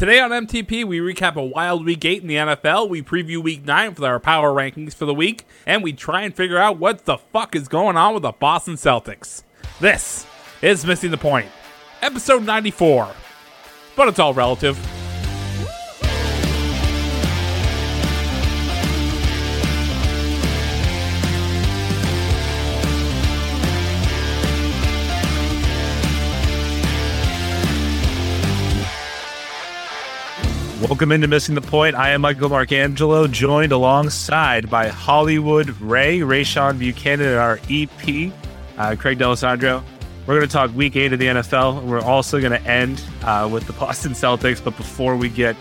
Today on MTP, we recap a wild week 8 in the NFL, we preview week 9 for our power rankings for the week, and we try and figure out what the fuck is going on with the Boston Celtics. This is Missing the Point, episode 94. But it's all relative. Welcome into Missing the Point. I am Michael Marcangelo, joined alongside by Hollywood Ray, Rayshawn Buchanan, and our EP, uh, Craig Delisandro. We're going to talk week eight of the NFL. We're also going to end uh, with the Boston Celtics. But before we get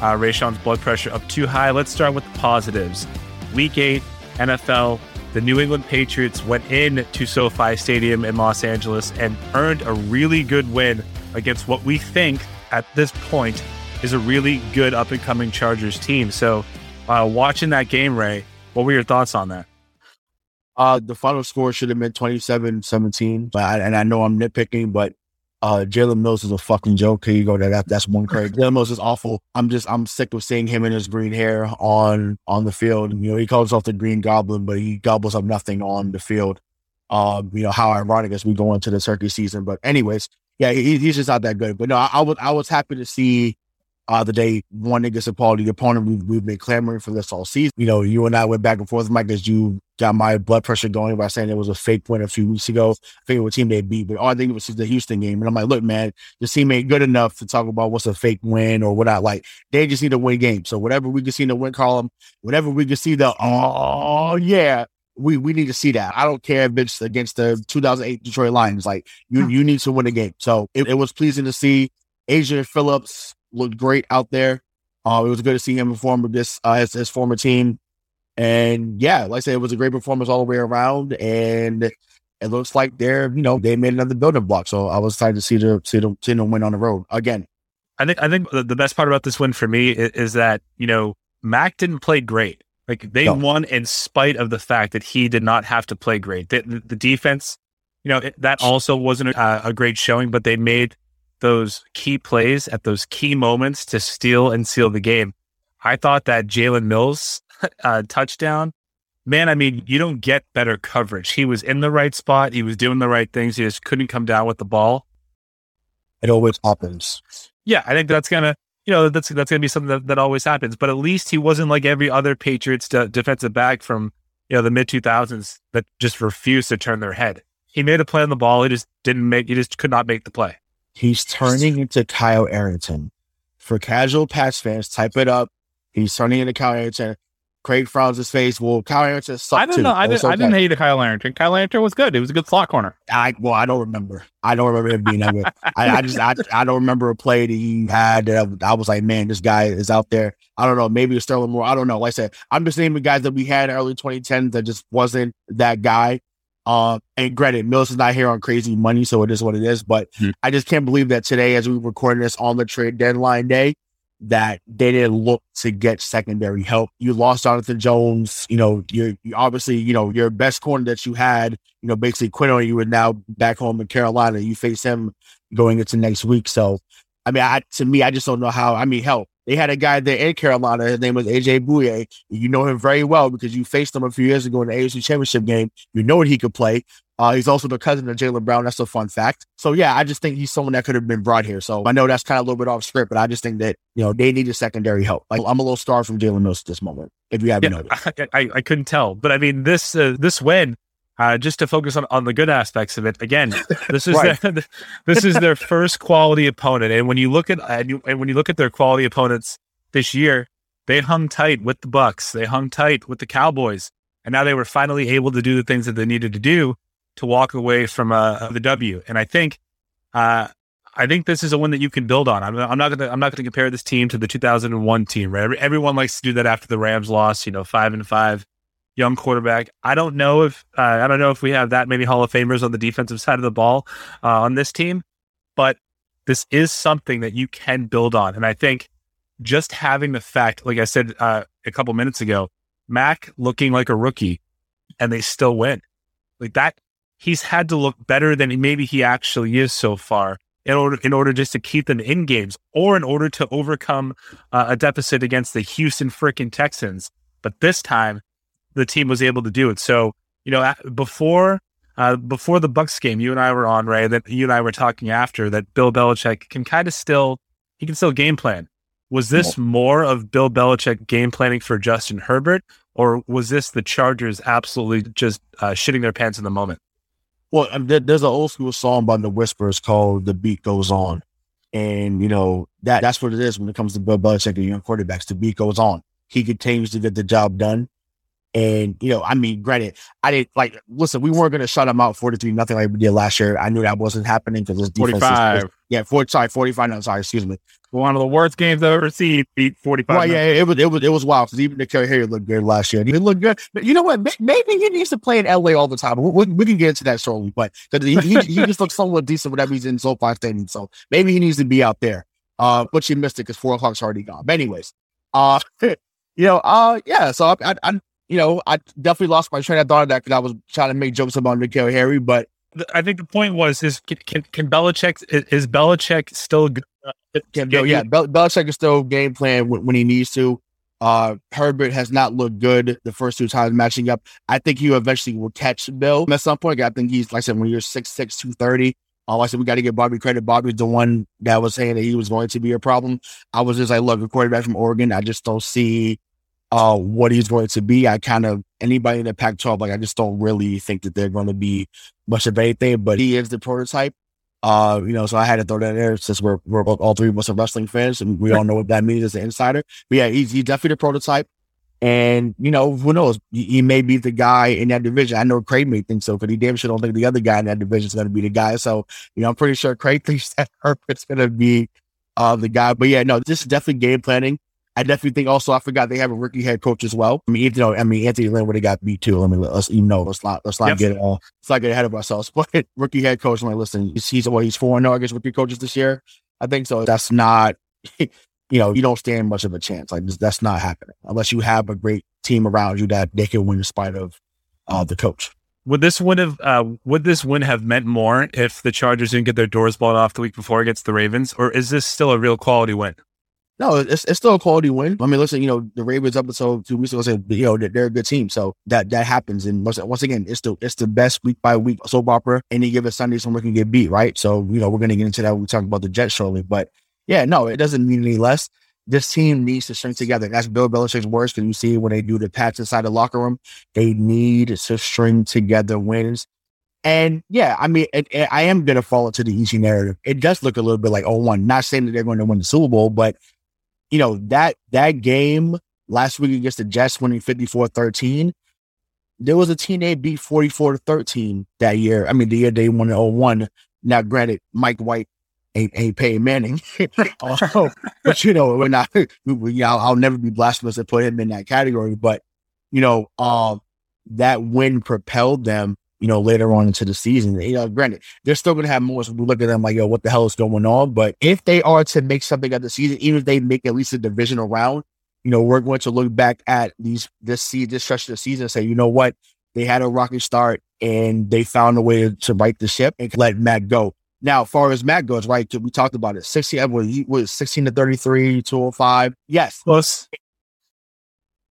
uh, Rayshawn's blood pressure up too high, let's start with the positives. Week eight, NFL, the New England Patriots went in to SoFi Stadium in Los Angeles and earned a really good win against what we think at this point is a really good up and coming Chargers team. So, uh, watching that game, Ray, what were your thoughts on that? Uh, the final score should have been 27-17, but I, and I know I'm nitpicking, but uh, Jalen Mills is a fucking joke. Here you go. That that's one Craig. Jalen Mills is awful. I'm just I'm sick of seeing him in his green hair on on the field. You know, he calls himself the Green Goblin, but he gobbles up nothing on the field. Um, you know how ironic as we go into the turkey season. But anyways, yeah, he, he's just not that good. But no, I, I was I was happy to see uh, the day one against a quality opponent. We've, we've been clamoring for this all season. You know, you and I went back and forth, Mike, as you got my blood pressure going by saying it was a fake win a few weeks ago. I forget what team they beat, but all I think it was the Houston game. And I'm like, look, man, this team ain't good enough to talk about what's a fake win or what I like. They just need to win games. So whatever we can see in the win column, whatever we can see the, oh, yeah, we, we need to see that. I don't care if it's against the 2008 Detroit Lions. Like, you, you need to win a game. So it, it was pleasing to see Adrian Phillips looked great out there. Uh, it was good to see him perform with this uh, his, his former team, and yeah, like I said, it was a great performance all the way around. And it looks like they're you know they made another building block. So I was excited to see the see them, see them win on the road again. I think I think the, the best part about this win for me is, is that you know Mac didn't play great. Like they No. won in spite of the fact that he did not have to play great. The, the, the defense, you know, it, that also wasn't a, a great showing, but they made those key plays at those key moments to steal and seal the game. I thought that Jalen Mills uh, touchdown, man, I mean, you don't get better coverage. He was in the right spot. He was doing the right things. He just couldn't come down with the ball. It always happens. Yeah, I think that's gonna, you know, that's that's gonna be something that, that always happens. But at least he wasn't like every other Patriots de- defensive back from you know the mid two thousands that just refused to turn their head. He made a play on the ball. He just didn't make. He just could not make the play. He's turning into Kyle Arrington. For casual Pats fans, type it up. He's turning into Kyle Arrington. Craig frowns his face. Well, Kyle Arrington sucked I don't too. know. I didn't. I didn't hate Kyle Arrington. Kyle Arrington was good. It was a good slot corner. I well, I don't remember. I don't remember him being that good. I, I just I, I don't remember a play that he had that I, I was like, man, this guy is out there. I don't know. Maybe it's Sterling Moore. I don't know. Like I said, I'm just naming guys that we had early 2010 that just wasn't that guy. Um, and granted, Mills is not here on crazy money, so it is what it is. But Hmm. I just can't believe that today, as we recording this on the trade deadline day, that they didn't look to get secondary help. You lost Jonathan Jones. You know, you're you obviously, you know, your best corner that you had, you know, basically quit on you and now back home in Carolina. You face him going into next week. So, I mean, I, to me, I just don't know how. I mean, hell, they had a guy there in Carolina. His name was AJ Bouye. You know him very well because you faced him a few years ago in the AFC Championship game. You know what he could play. Uh, he's also the cousin of Jaylen Brown. That's a fun fact. So yeah, I just think he's someone that could have been brought here. So I know that's kind of a little bit off script, but I just think that you know they need a secondary help. Like I'm a little starved from Jalen Mills at this moment. If you haven't Yeah, noticed, I, I, I couldn't tell, but I mean this uh, this win. Uh, just to focus on, on the good aspects of it, again, this is Right. their, this is their first quality opponent, and when you look at and, you, and when you look at their quality opponents this year, they hung tight with the Bucks, they hung tight with the Cowboys, and now they were finally able to do the things that they needed to do to walk away from uh, the W. And I think, uh, I think this is a win that you can build on. I'm, I'm not gonna I'm not gonna compare this team to the 2001 team. Right? Every, everyone likes to do that after the Rams lost. You know, five and five, young quarterback. I don't know if uh, I don't know if we have that many Hall of Famers on the defensive side of the ball uh, on this team, but this is something that you can build on. And I think just having the fact, like I said uh, a couple minutes ago, Mac looking like a rookie, and they still win, like that. He's had to look better than maybe he actually is so far in order in order just to keep them in games or in order to overcome uh, a deficit against the Houston freaking Texans. But this time, the team was able to do it. So you know, before uh, before the Bucks game, you and I were on Ray. That you and I were talking after that. Bill Belichick can kind of still he can still game plan. Was this more of Bill Belichick game planning for Justin Herbert, or was this the Chargers absolutely just uh, shitting their pants in the moment? Well, um, there, there's an old school song by the Whispers called "The Beat Goes On," and you know that that's what it is when it comes to Bill Belichick and young quarterbacks. The beat goes on. He continues to get the job done, and you know, I mean, granted, I didn't like. Listen, we weren't going to shut him out forty three nothing like we did last year. I knew that wasn't happening because his defense. is- 45. yeah, 40, sorry, forty five. No, sorry, excuse me. One of the worst games I've ever seen. Beat 45. Right, yeah, it was it was it was wild because even the Kerry Harry looked good last year. He looked good. But you know what? Maybe he needs to play in LA all the time. We, we, can get into that shortly, but he, he, he just looks somewhat decent whenever he's in So SoFi Stadium. So maybe he needs to be out there. Uh, but you missed it because four o'clock's already gone. But anyways, uh, you know, uh, yeah. So I, I, I you know, I definitely lost my train of thought of that because I was trying to make jokes about N'Keal Harry, but I think the point was is can can, Belichick is, Belichick still good? Uh, Yeah, no, yeah. Bel- Belichick is still game plan when, when he needs to. Uh, Herbert has not looked good the first two times matching up. I think he eventually will catch Bill at some point. I think he's like I said when you're 6'6", 230. Uh, I said we got to give Bobby credit. Bobby's the one that was saying that he was going to be a problem. I was just like, look, a quarterback from Oregon. I just don't see uh what he's going to be. I kind of anybody in the Pac-12, like I just don't really think that they're going to be much of anything. But he is the prototype. Uh, you know, so I had to throw that in there since we're we're all three of us are wrestling fans, and we all know what that means as an insider. But yeah, he's he's definitely the prototype. And you know, who knows? He, he may be the guy in that division. I know Craig may think so, but he damn sure don't think the other guy in that division is going to be the guy. So you know, I'm pretty sure Craig thinks that Herbert's going to be uh the guy. But yeah, no, this is definitely game planning. I definitely think also I forgot they have a rookie head coach as well. I mean, you know, I mean Anthony Lynn would have got beat too. I mean, let's you know, let's not let's not Yep. get it all let's not get ahead of ourselves. But rookie head coach, I'm like, listen, he's he's what he's four and zero against rookie coaches this year. I think so. That's not you know, you don't stand much of a chance. Like that's not happening unless you have a great team around you that they can win in spite of uh the coach. Would this win have uh, would this win have meant more if the Chargers didn't get their doors blown off the week before against the Ravens, or is this still a real quality win? No, it's, it's still a quality win. I mean, listen, you know, the Ravens until two weeks ago said, you know, that they're a good team. So that that happens. And once, once again, it's the it's the best week by week soap opera. Any given Sunday, someone can get beat, right? So, you know, we're gonna get into that when we talk about the Jets shortly. But yeah, no, it doesn't mean any less. This team needs to string together. That's Bill Belichick's words because you see when they do the patch inside the locker room, they need to string together wins. And yeah, I mean, it, it- I am going to fall into the easy narrative. It does look a little bit like 0-1. Not saying that they're going to win the Super Bowl, but you know, that that game last week against the Jets winning 54-13, there was a team they beat 44 to 13 that year. I mean, the year they won in 01. Now, granted, Mike White ain't ain't Peyton Manning. Oh, but you know, we're not we, I'll, I'll never be blasphemous to put him in that category. But you know, um that win propelled them, you know, later on into the season. You know, granted, they're still gonna have more. So we look at them like, yo, what the hell is going on? But if they are to make something of the season, even if they make at least a divisional round, you know, we're going to look back at these this season, this stretch of the season, and say, you know what, they had a rocky start and they found a way to, to right the ship and let Matt go. Now, as far as Matt goes, right, we talked about it. 16, uh, was, was 16 to 33, 205. Yes. Close.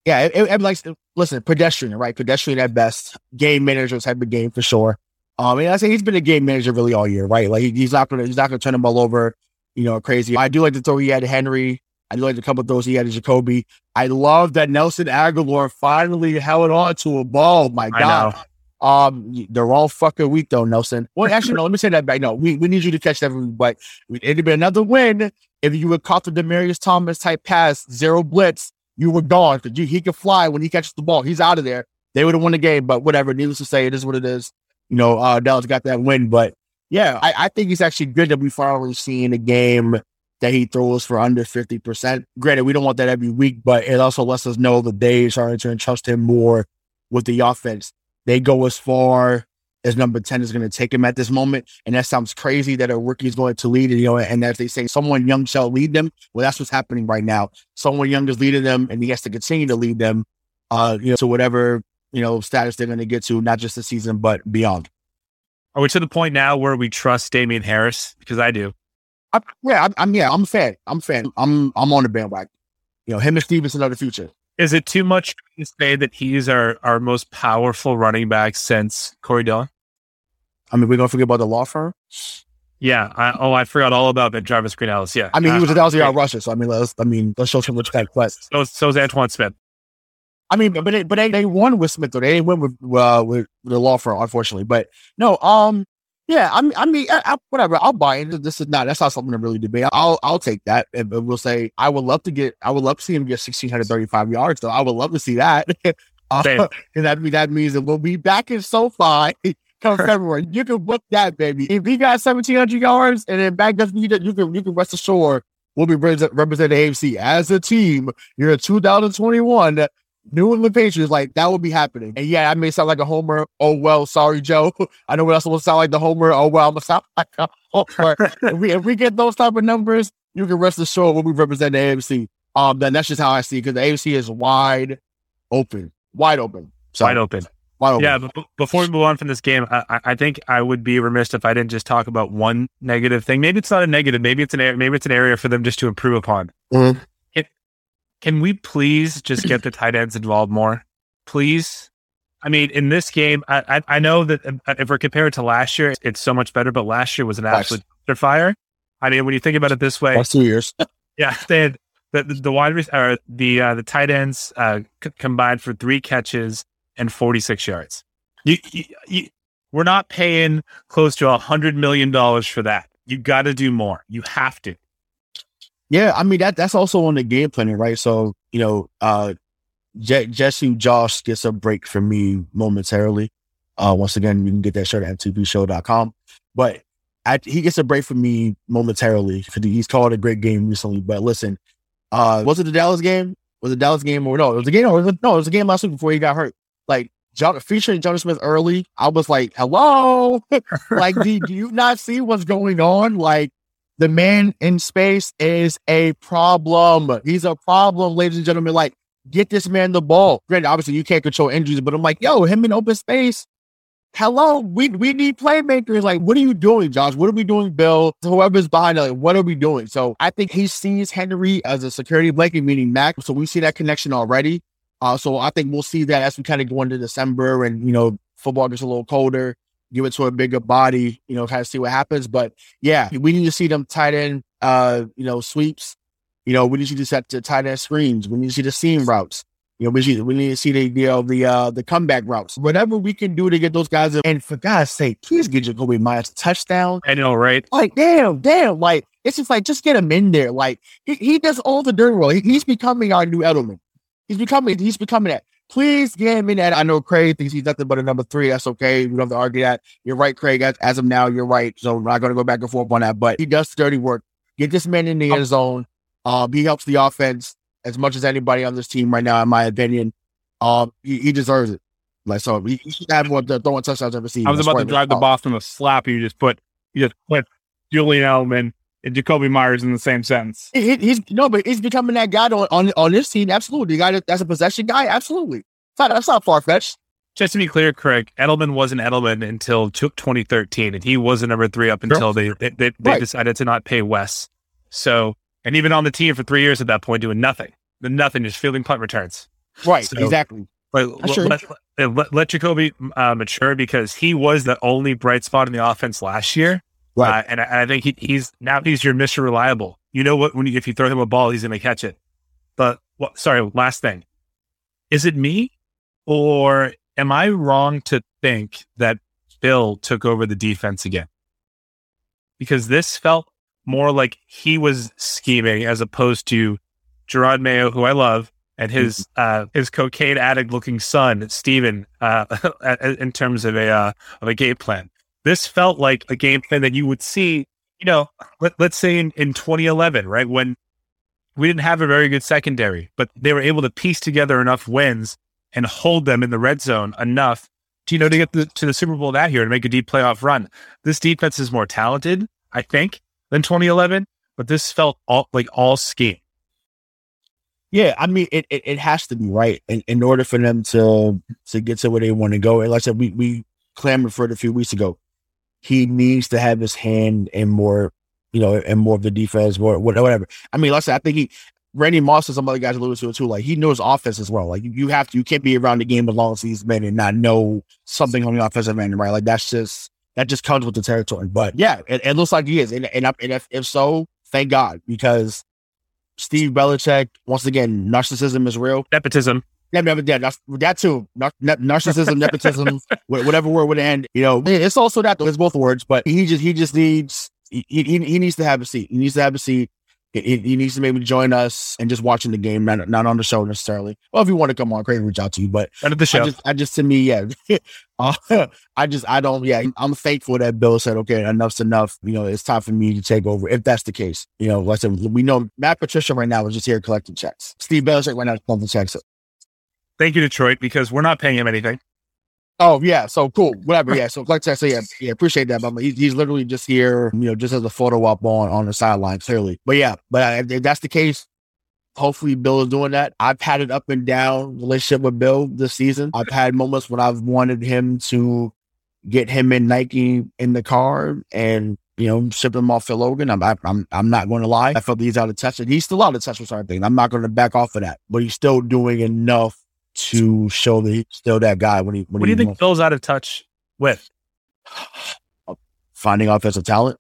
Yeah. It, it, like, listen, pedestrian, right? Pedestrian at best. Game manager type of game for sure. Um, and I say he's been a game manager really all year, right? Like he, he's not gonna he's not gonna turn the ball over, you know, crazy. I do like the throw he had to Henry. I do like the couple throws he had to Jakobi. I love that Nelson Agholor finally held on to a ball. My God. Um, they're all fucking weak though, Nelson. Well, actually, no. Let me say that back. No, we, we need you to catch that, but it'd be another win if you would caught the Demaryius Thomas type pass, zero blitz. You were gone because he can fly when he catches the ball. He's out of there. They would have won the game, but whatever. Needless to say, it is what it is. You know, uh, Dallas got that win, but yeah, I, I think it's actually good that we finally seen a game that he throws for under 50%. Granted, we don't want that every week, but it also lets us know that they are starting to entrust him more with the offense. They go as far as number 10 is going to take him at this moment. And that sounds crazy that a rookie is going to lead, you know, and as they say, someone young shall lead them. Well, that's what's happening right now. Someone young is leading them and he has to continue to lead them, uh, you know, to whatever, you know, status they're going to get to, not just the season, but beyond. Are we to the point now where we trust Damien Harris? Because I do. I, yeah, I'm, I'm, yeah, I'm a fan. I'm a fan. I'm, I'm on the bandwagon. You know, him and Stevenson are the future. Is it too much to say that he's our, our most powerful running back since Corey Dillon? I mean, we're gonna forget about the law firm. Yeah. I, oh, I forgot all about that Jarvis Green Ellis. Yeah. I mean, he was a thousand yard rusher, so I mean, let's, I mean, let's show him respect. But So, so's Antowain Smith. I mean, but they, but they, they won with Smith though. They didn't win with uh, with the law firm, unfortunately. But no, um, yeah, I mean, I mean, I, I, whatever. I'll buy it. This is not. That's not something to really debate. I'll I'll take that, and, we'll say I would love to get. I would love to see him get sixteen hundred thirty five yards. Though I would love to see that. uh, and that that means that we'll be back in SoFi come February. You can book that, baby. If he got seventeen hundred yards and then back doesn't need it, you can you can rest assured we'll be represent- representing AFC as a team. You're in 2021. New England Patriots, like that would be happening. And yeah, I may sound like a homer. Oh well, sorry, Joe. I know what else will sound like the homer. Oh well, I'm gonna sound like a homer. if, we, if we get those type of numbers, you can rest assured we'll be representing the AFC. Um, then that's just how I see it because the AFC is wide open, wide open, so, Wide open. Yeah, but before we move on from this game, I, I- think I would be remiss if I didn't just talk about one negative thing. Maybe it's not a negative. Maybe it's an area. Maybe it's an area for them just to improve upon. Mhm. Can, can we please just get the tight ends involved more, please? I mean, in this game, I I, I know that um, if we're compared to last year, it's so much better. But last year was an absolute fire. I mean, when you think about it this way, That's two years. yeah, they had the the, the wide rec- or the uh, the tight ends uh, c- combined for three catches and forty six yards. You, you, you, we're not paying close to a hundred million dollars for that. You got to do more. You have to. Yeah, I mean that that's also on the game planning, right? So you know, uh, Je- Jesse Josh gets a break from me momentarily. Uh, once again, you can get that shirt at mtpshow.com. But he gets a break from me momentarily because he's called a great game recently. But listen, uh, was it the Dallas game? Was it Dallas game or no? It was a game or was it, no? It was a game last week before he got hurt. Like John, featuring Jonnu Smith early, I was like, hello, like do, do you not see what's going on? Like the man in space is a problem. He's a problem, ladies and gentlemen. Like, get this man the ball. Granted, obviously you can't control injuries, but I'm like, yo, him in open space. Hello, we we need playmakers. Like, what are you doing, Josh? What are we doing, Bill? Whoever's behind like, what are we doing? So I think he sees Henry as a security blanket, meaning Mac. So we see that connection already. Uh, so I think we'll see that as we kind of go into December and you know football gets a little colder, give it to a bigger body, you know, kind of see what happens. But yeah, we need to see them tight end, uh, you know, sweeps. You know, we need to see the set to tight end screens. We need to see the seam routes. You know, we need, we need to see the you know the uh the comeback routes. Whatever we can do to get those guys. In. And for God's sake, please get Jakobi Meyers a touchdown. I know, right? Like, damn, damn. Like, it's just like, just get him in there. Like, he, he does all the dirty work. He- he's becoming our new Edelman. He's becoming, he's becoming that. Please give me that. I know Craig thinks he's nothing but a number three. That's okay. We don't have to argue that. You're right, Craig. As, as of now, you're right. So we're not going to go back and forth on that. But he does dirty work. Get this man in the end zone. Um, he helps the offense as much as anybody on this team right now, in my opinion. Um, he, he deserves it. Like, so he, he should have the throwing touchdowns ever seen. I was about to drive the ball from a slap. You just put you just put Julian Edelman and Jakobi Meyers in the same sense. He, he's no, but he's becoming that guy on on, on this team. Absolutely, the guy that, that's a possession guy. Absolutely, it's not, that's not far fetched. Just to be clear, Craig, Edelman wasn't Edelman until t- 2013, and he was the number three up until they they, they, they Right. decided to not pay Wes. So, and even on the team for three years at that point, doing nothing, the nothing, just fielding punt returns. Right, So- exactly. But Sure. let, let, let, let Jakobi uh, mature because he was the only bright spot in the offense last year. Right. Uh, and I, I think he, he's now he's your Mr. Reliable. You know what? When you, if you throw him a ball, he's going to catch it. But well, sorry, last thing. Is it me or am I wrong to think that Bill took over the defense again? Because this felt more like he was scheming as opposed to Jerod Mayo, who I love, and his uh, his cocaine addict looking son Steven, uh, in terms of a uh, of a game plan. This felt like a game plan that you would see, you know, let, let's say in, in 2011, right when we didn't have a very good secondary, but they were able to piece together enough wins and hold them in the red zone enough to, you know, to get the, to the Super Bowl that year and make a deep playoff run. This defense is more talented, I think, than 2011, but this felt all like all scheme. Yeah, I mean, it, it, it has to be right in, in order for them to to get to where they want to go. And like I said, we we clamored for it a few weeks ago. He needs to have his hand in more, you know, in more of the defense, or whatever. I mean, like I said, I think he Randy Moss and some other guys alluded to it too. Like he knows offense as well. Like you, you have to, you can't be around the game as long as he's been and not know something on the offensive end, right? Like that's just that just comes with the territory. But yeah, it, it looks like he is, and and, and if, if so, thank God because Steve Belichick once again, narcissism is real. Nepotism. Yeah, yeah, yeah, that's that too. Nar- narcissism, nepotism, whatever word would end. You know, it's also that. Though. It's both words, but he just he just needs he, he he needs to have a seat. He needs to have a seat. He, he- needs to maybe join us and just watching the game, not, not on the show necessarily. Well, if you want to come on, great, reach out to you. But of the I show. just, I just to me, yeah, uh, I just, I don't, yeah, I'm thankful that Bill said, okay, enough's enough. You know, it's time for me to take over. If that's the case, you know, like I said, we know Matt Patricia right now is just here collecting checks. Steve Belichick right now is collecting checks. Thank you, Detroit, because we're not paying him anything. Oh yeah, so cool, whatever. Yeah, so like I said, yeah, yeah, appreciate that. But he's, he's literally just here, you know, just as a photo op on on the sideline, clearly. But yeah, but uh, if, that's the case, hopefully Bill is doing that. I've had an up and down relationship with Bill this season. I've had moments when I've wanted him to get him and Nike in the car and you know ship him off Phil Logan. I'm I'm I'm not going to lie. I felt he's out of touch, and he's still out of touch with certain things. I'm not going to back off of that, but he's still doing enough to show that he's still that guy when he when What do you think Bill's out of touch with? finding offensive talent.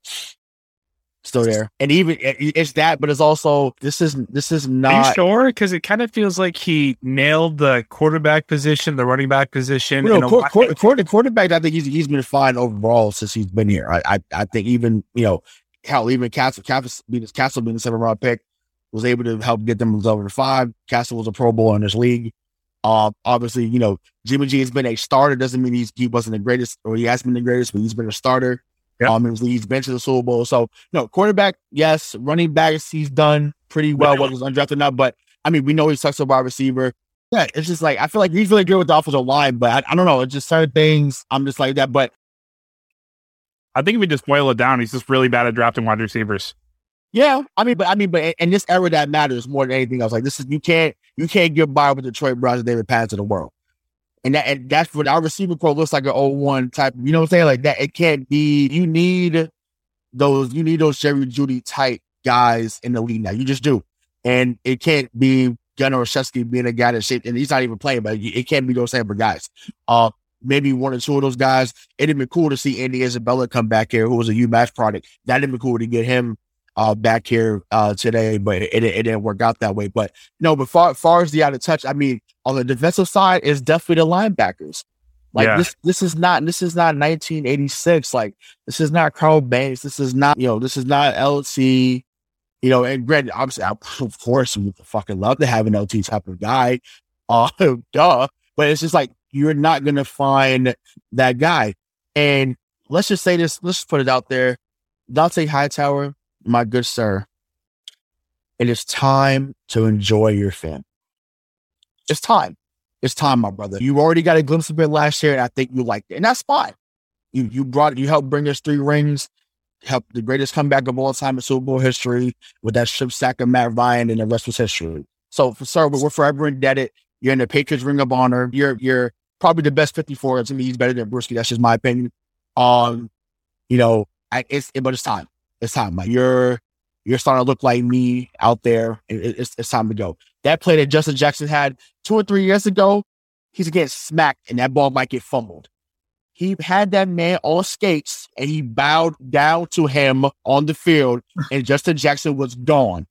Still there, and even it's that, but it's also this is this is not. sure? Because it kind of feels like he nailed the quarterback position, the running back position. You know, a quar- way- quarterback. I think he's he's been fine overall since he's been here. I I, I think even you know hell even Cassel Cassel being Cassel being the seven round pick was able to help get them over to five. Cassel was a Pro Bowl in this league. Uh, obviously, you know Jimmy G has been a starter. Doesn't mean he's he wasn't the greatest or he has been the greatest, but he's been a starter. Yep. Um, he was- he's been to the Super Bowl. So no quarterback, yes. Running backs, he's done pretty well. Whether it's undrafted or not, but I mean, we know he sucks a wide receiver. Yeah, it's just like I feel like he's really good with the offensive line, but I, I don't know. It's just certain things. I'm just like that. But I think if we just boil it down, he's just really bad at drafting wide receivers. Yeah, I mean, but I mean, but in- in this era, that matters more than anything else. Like this is you can't you can't get by with the Troy Browns and David Patten to the world, and that and that's what our receiver core looks like an 01 type. You know what I'm saying? Like that, it can't be. You need those. You need those Jerry Jeudy type guys in the league now. You just do, and it can't be Gunner Olszewski being a guy that shaped, and he's not even playing, but it can't be those type of guys. Uh, maybe one or two of those guys. It'd been cool to see Andy Isabella come back here, who was a UMass product. That'd been cool to get him uh, back here uh, today, but it, it, didn't work out that way. But no, but far far as the out of touch, I mean, on the defensive side, is definitely the linebackers. Like Yeah. this, this is not this is not 1986. Like this is not Carl Banks. This is not you know this is not LT. You know, and granted, obviously, I, of course, we would fucking love to have an LT type of guy. Uh, duh. But it's just like you're not gonna find that guy. And let's just say this. Let's just put it out there. Dont'a Hightower, my good sir, it is time to enjoy your family. It's time. It's time, my brother. You already got a glimpse of it last year, and I think you liked it, and that's fine. You you brought you helped bring us three rings, helped the greatest comeback of all time in Super Bowl history with that strip sack of Matt Ryan, and the rest was history. So, for, sir, we're forever indebted. You're in the Patriots Ring of Honor. You're you're probably the best 54. To me, he's better than Bruschi. That's just my opinion. Um, you know, I, it's it, but it's time. It's time. Like you're you're starting to look like me out there. It- it- it's it's time to go. That play that Justin Jackson had two or three years ago, he's getting smacked and that ball might get fumbled. He had that man on skates and he bowed down to him on the field, and Justin Jackson was gone.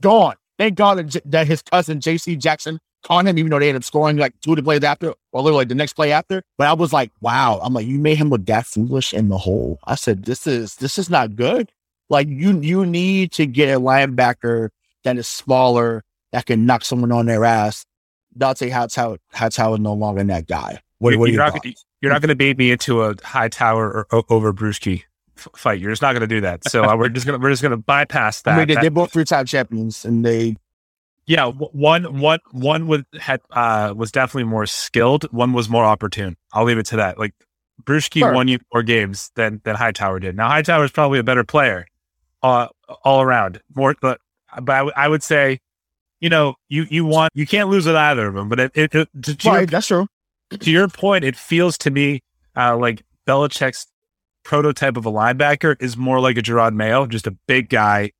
Gone. Thank God that, his cousin JC Jackson caught him, even though they ended up scoring like two of the plays after, or literally the next play after. But I was like, wow. I'm like, you made him look that foolish in the hole. I said, this is this is not good. Like you you need to get a linebacker that is smaller that can knock someone on their ass. Dont'a Hightower, Hightower is no longer that guy. What, you're, what you're not, gonna- you're not going to bait me into a Hightower or over Bruschi f- fight. You're just not going to do that. So uh, we're just going to we're just going to bypass that. I mean, they, That- they're both three-time champions, and they yeah, one one one was had uh was definitely more skilled. One was more opportune. I'll leave it to that. Like Bruschi Sure. won you more games than than Hightower did. Now Hightower is probably a better player, uh, all around. More, but but I, w- I would say, you know, you you want you can't lose with either of them. But it, it, it to, to your that's true. to your point, it feels to me uh, like Belichick's prototype of a linebacker is more like a Jerod Mayo, just a big guy,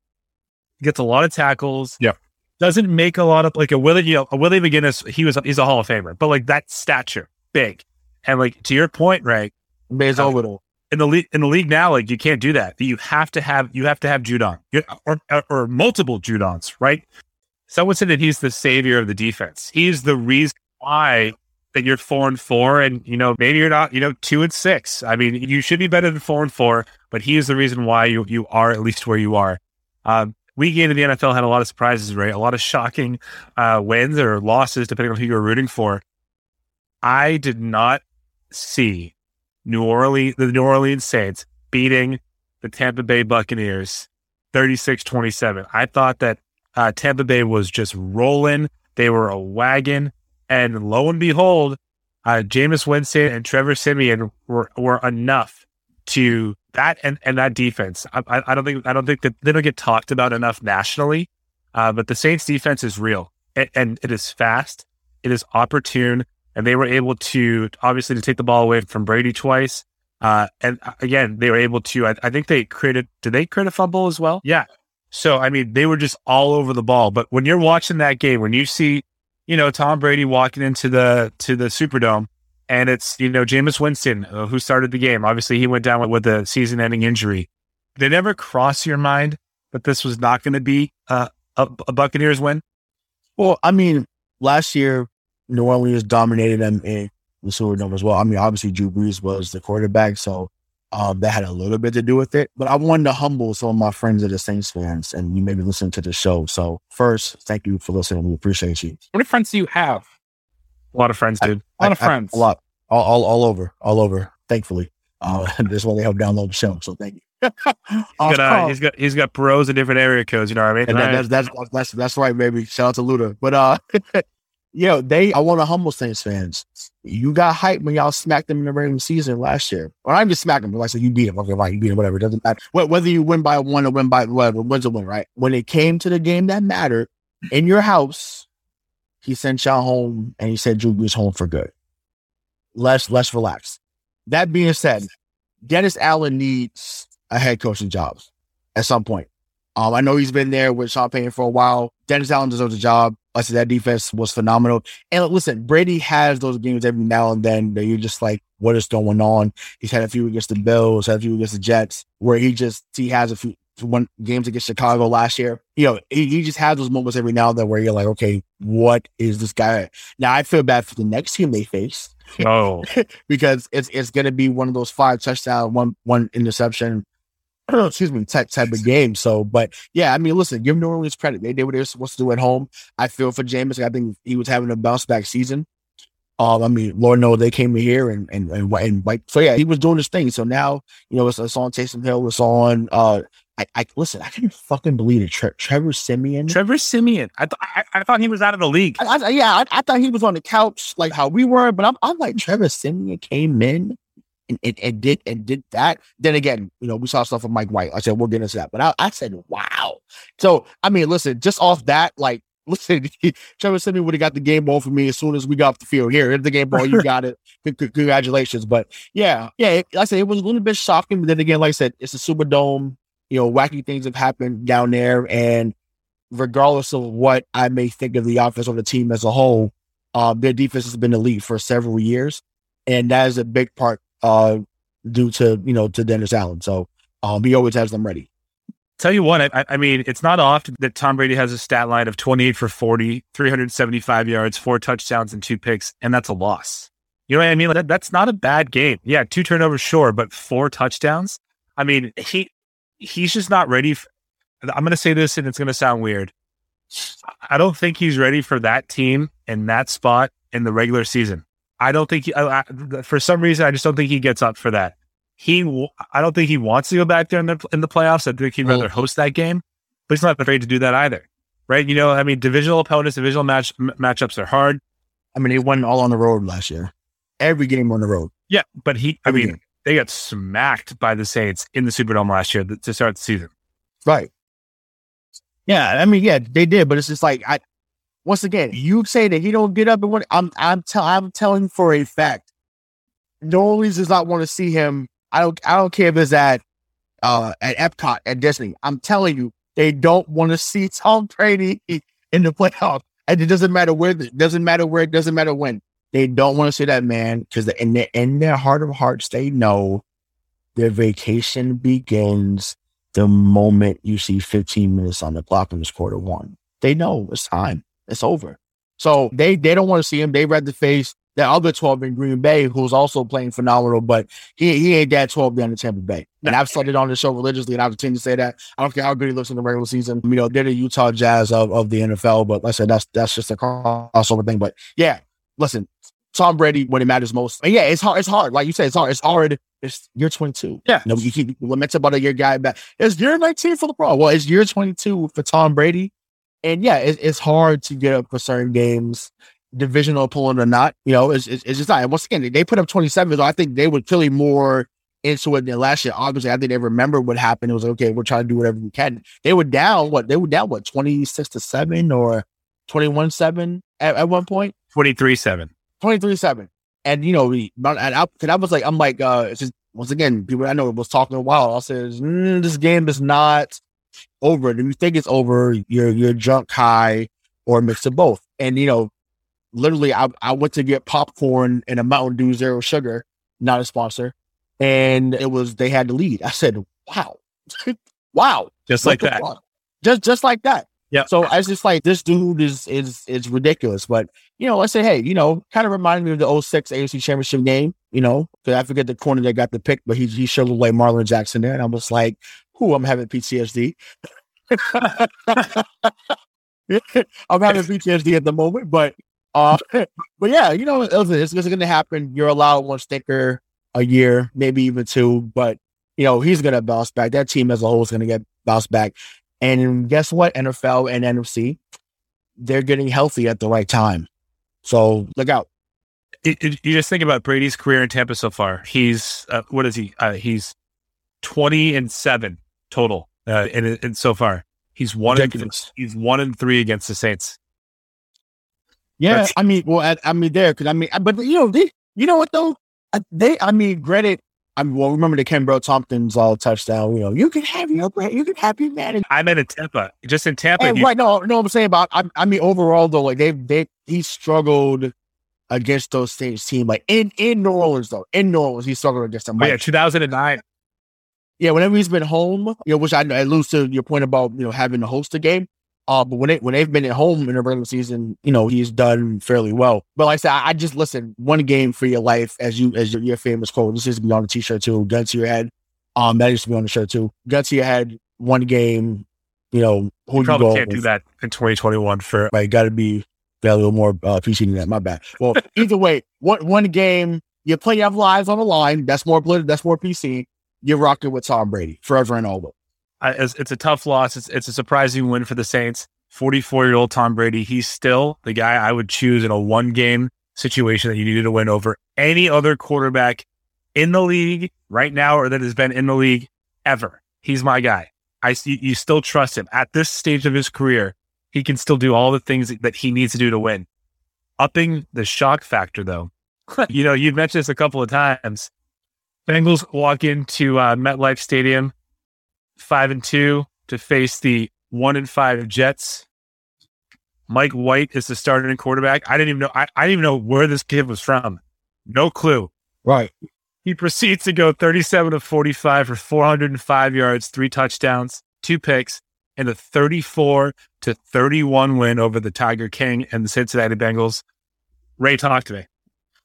gets a lot of tackles. Yeah. Doesn't make a lot of like a Willie, you know, a Willie McGinest. He was he's a Hall of Famer, but like that stature, big, and like to your point, right? Man's Uh, over though. In the league in the league now, like you can't do that. You have to have you have to have Judon or, or multiple Judons, right? Someone said that he's the savior of the defense. He's the reason why that you're four and four, and you know maybe you're not, you know, two and six. I mean, you should be better than four and four, but he is the reason why you you are at least where you are. Um, week eight of the NFL had a lot of surprises, right? A lot of shocking uh, wins or losses, depending on who you're rooting for. I did not see New Orleans, the New Orleans Saints beating the Tampa Bay Buccaneers 36 27. I thought that uh, Tampa Bay was just rolling. They were a wagon. And lo and behold, uh, Jameis Winston and Trevor Siemian were, were enough to that and, and that defense. I, I, don't think I don't think that they don't get talked about enough nationally. Uh, but the Saints defense is real and, and it is fast. It is opportune and they were able to obviously to take the ball away from Brady twice. Uh, and uh, again, they were able to. I, I think they created. Did they create a fumble as well? Yeah. So I mean, they were just all over the ball. But when you're watching that game, when you see, you know, Tom Brady walking into the to the Superdome, and it's you know Jameis Winston uh, who started the game. Obviously, he went down with, with a season-ending injury. Did it ever cross your mind that this was not going to be uh, a, a Buccaneers win? Well, I mean, last year New Orleans dominated them in the Superdome as well. I mean, obviously Drew Brees was the quarterback, so um, that had a little bit to do with it. But I wanted to humble some of my friends that are Saints fans, and you may be listening to the show. So first, thank you for listening. We appreciate you. How many friends do you have? A lot of friends, dude. A lot of I- I- friends. a lot, all, all, all over, all over. Thankfully, uh, this why they help download the show. So thank you. He's got, uh, he's got he's got pros in different area codes. You know what I mean? And that, that's, that's that's that's right, baby. Shout out to Luda. But uh, yo, they I want to humble Saints fans. You got hype when y'all smacked them in the regular season last year. Or I'm just smacking them, but like I said, you beat them. Okay, right, you beat them, whatever. It doesn't matter. Whether you win by one or win by whatever, wins a win, right? When it came to the game that mattered in your house, he sent y'all home and he said Brees home for good. Less, less relaxed. That being said, Dennis Allen needs a head coaching job at some point. Um, I know he's been there with Sean Payton for a while. Dennis Allen deserves a job. I said that defense was phenomenal. And listen, Brady has those games every now and then that you're just like, what is going on? He's had a few against the Bills, had a few against the Jets, where he just he has a few one games against Chicago last year. You know, he, he just has those moments every now and then where you're like, okay, what is this guy? Now I feel bad for the next team they face Oh, because it's it's gonna be one of those five touchdown, one one interception, excuse me, type type of game. So, but yeah, I mean, listen, give New Orleans credit. They did what they were supposed to do at home. I feel for Jameis. I think he was having a bounce back season. Um, I mean, Lord knows they came here and and and, and white. So yeah, he was doing his thing. So now you know it's, it's on Taysom Hill. It's on. Uh, I, I listen. I can't fucking believe it. Tre- Trevor Siemian. Trevor Siemian. I, th- I I thought he was out of the league. I, I, yeah, I, I thought he was on the couch like how we were, but I'm, I'm like Trevor Siemian came in and, and, and did and did that. Then again, you know, we saw stuff from Mike White. I said we'll get into that, but I, I said wow. So I mean, listen, just off that, like, listen, Trevor Siemian would have got the game ball for me as soon as we got off the field. Here, here's the game ball. You got it. C- c- congratulations. But yeah, yeah, it, like I said it was a little bit shocking. But then again, like I said, it's a Superdome. You know, wacky things have happened down there, and regardless of what I may think of the offense or the team as a whole, Um, their defense has been elite for several years, and that is a big part uh, due to you know to Dennis Allen. So um, he always has them ready. Tell you what, I, I mean, it's not often that Tom Brady has a stat line of 28 for 40, 375 yards, four touchdowns, and two picks, and that's a loss. You know what I mean? That, that's not a bad game. Yeah, two turnovers, sure, but four touchdowns. I mean, he he's just not ready. For, I'm going to say this, and it's going to sound weird. I don't think he's ready for that team and that spot in the regular season. I don't think he, I, I, for some reason, I just don't think he gets up for that. He, I don't think he wants to go back there in the in the playoffs. I think he'd rather host that game, but he's not afraid to do that either, right? You know, I mean, divisional opponents, divisional match m- matchups are hard. I mean, they won all on the road last year. Every game on the road. Yeah, but he, I mean, game. they got smacked by the Saints in the Superdome last year to start the season. Right. Yeah, I mean, yeah, they did, but it's just like I. Once again, you say that he don't get up and what I'm I'm tell I'm telling for a fact. New Orleans does not want to see him. I don't I don't care if it's at uh at Epcot at Disney. I'm telling you, they don't want to see Tom Brady in the playoffs. And it doesn't matter where it doesn't matter where it doesn't matter when. They don't want to see that man because in their in their heart of hearts, they know their vacation begins the moment you see 15 minutes on the clock in this quarter one. They know it's time. It's over. So they they don't want to see him. They read the face That other 12 in Green Bay, who's also playing phenomenal, but he he ain't that 12 down in Tampa Bay. And I've said it on the show religiously, and I continue to say that. I don't care how good he looks in the regular season. You know, they're the Utah Jazz of, of the NFL, but like I said, that's that's just a crossover thing. But yeah, listen, Tom Brady when it matters most. And yeah, it's hard. It's hard. Like you said, it's hard. It's hard. It's year 22. Yeah. You know, you keep lament about a year guy back. It's year 19 for the pro. Well, it's year 22 for Tom Brady. And yeah, it, it's hard to get up for certain games, divisional opponent or not. You know, it's, it's, it's just not. And once again, they put up 27. So I think they were clearly more into it than last year. Obviously, I think they remember what happened. It was like, okay, we're trying to do whatever we can. They were down, what? They were down, what, 26 to 7 or 21 7 at, at one point? 23 7. 23 7. And, you know, we, and I, cause I was like, I'm like, uh, it's just, once again, people I know was talking a while. I says, mm, this game is not over. it. If you think it's over, you're, you're drunk high or a mix of both. And, you know, literally, I, I went to get popcorn and a Mountain Dew Zero Sugar, not a sponsor. And it was, they had the lead. I said, wow, wow. Just like that. fuck? Just, just like that. Yeah. So I was just like, this dude is is is ridiculous. But you know, I say, hey, you know, kind of reminded me of the 06 AFC Championship game. You know, because I forget the corner that got the pick, but he he sure looked like Marlin Jackson there, and I was like, who? I'm having PTSD. I'm having PTSD at the moment, but uh, but yeah, you know, listen, it's, it's going to happen. You're allowed one sticker a year, maybe even two, but you know, he's going to bounce back. That team as a whole is going to get bounced back. And guess what? NFL and NFC, they're getting healthy at the right time. So look out. It, it- you just think about Brady's career in Tampa so far. He's uh, what is he? Uh, he's twenty and seven total, uh, and, and so far he's one Ridiculous. he's one and three against the Saints. Yeah, That's- I mean, well, I, I mean, there because I mean, but you know, they, you know what though? Uh, They, I mean, granted, I mean, well, remember the Kenbrell Thompkins all touchdown. You know, you can have your, you can have your man. I'm in a Tampa, just in Tampa. And he- right, no, no, I'm saying about. I, I mean, overall though, like they, they, he struggled against those Saints team, like in in New Orleans though. In New Orleans, he struggled against them. oh, yeah, two thousand and nine. Yeah, whenever he's been home, you know, which I, I lose to your point about you know having to host a game. Uh, but when they when they've been at home in the regular season, you know he's done fairly well. But like I said, I, I just listen one game for your life, as you as your, your famous quote. This used to be on the t-shirt too. Gun to your head. Um, that used to be on the shirt too. Gun to your head. One game. You know who you Probably go can't do that in twenty twenty one for Right, got to be a little more uh, PC than that. My bad. Well, either way, one one game, you play, you have lives on the line. That's more political. That's more PC. You're rocking with Tom Brady forever and always. it's, it's a tough loss. It's, it's a surprising win for the Saints. 44 year old Tom Brady, he's still the guy I would choose in a one game situation that you needed to win over any other quarterback in the league right now or that has been in the league ever. He's my guy. I see you still trust him at this stage of his career. He can still do all the things that he needs to do to win. Upping the shock factor, though, you know, you've mentioned this a couple of times. Bengals walk into uh, MetLife Stadium five and two to face the one and five Jets. Mike White is the starting quarterback. I didn't even know. I, I didn't even know where this kid was from. No clue. Right. He proceeds to go 37 of 45 for 405 yards, three touchdowns, two picks, and a 34 to 31 win over the Tiger King and the Cincinnati Bengals. Ray, talk to me.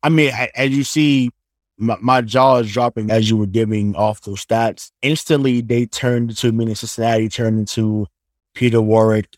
I mean, as you see, my, my jaw is dropping as you were giving off those stats. Instantly, they turned into meaning Cincinnati turned into Peter Warrick,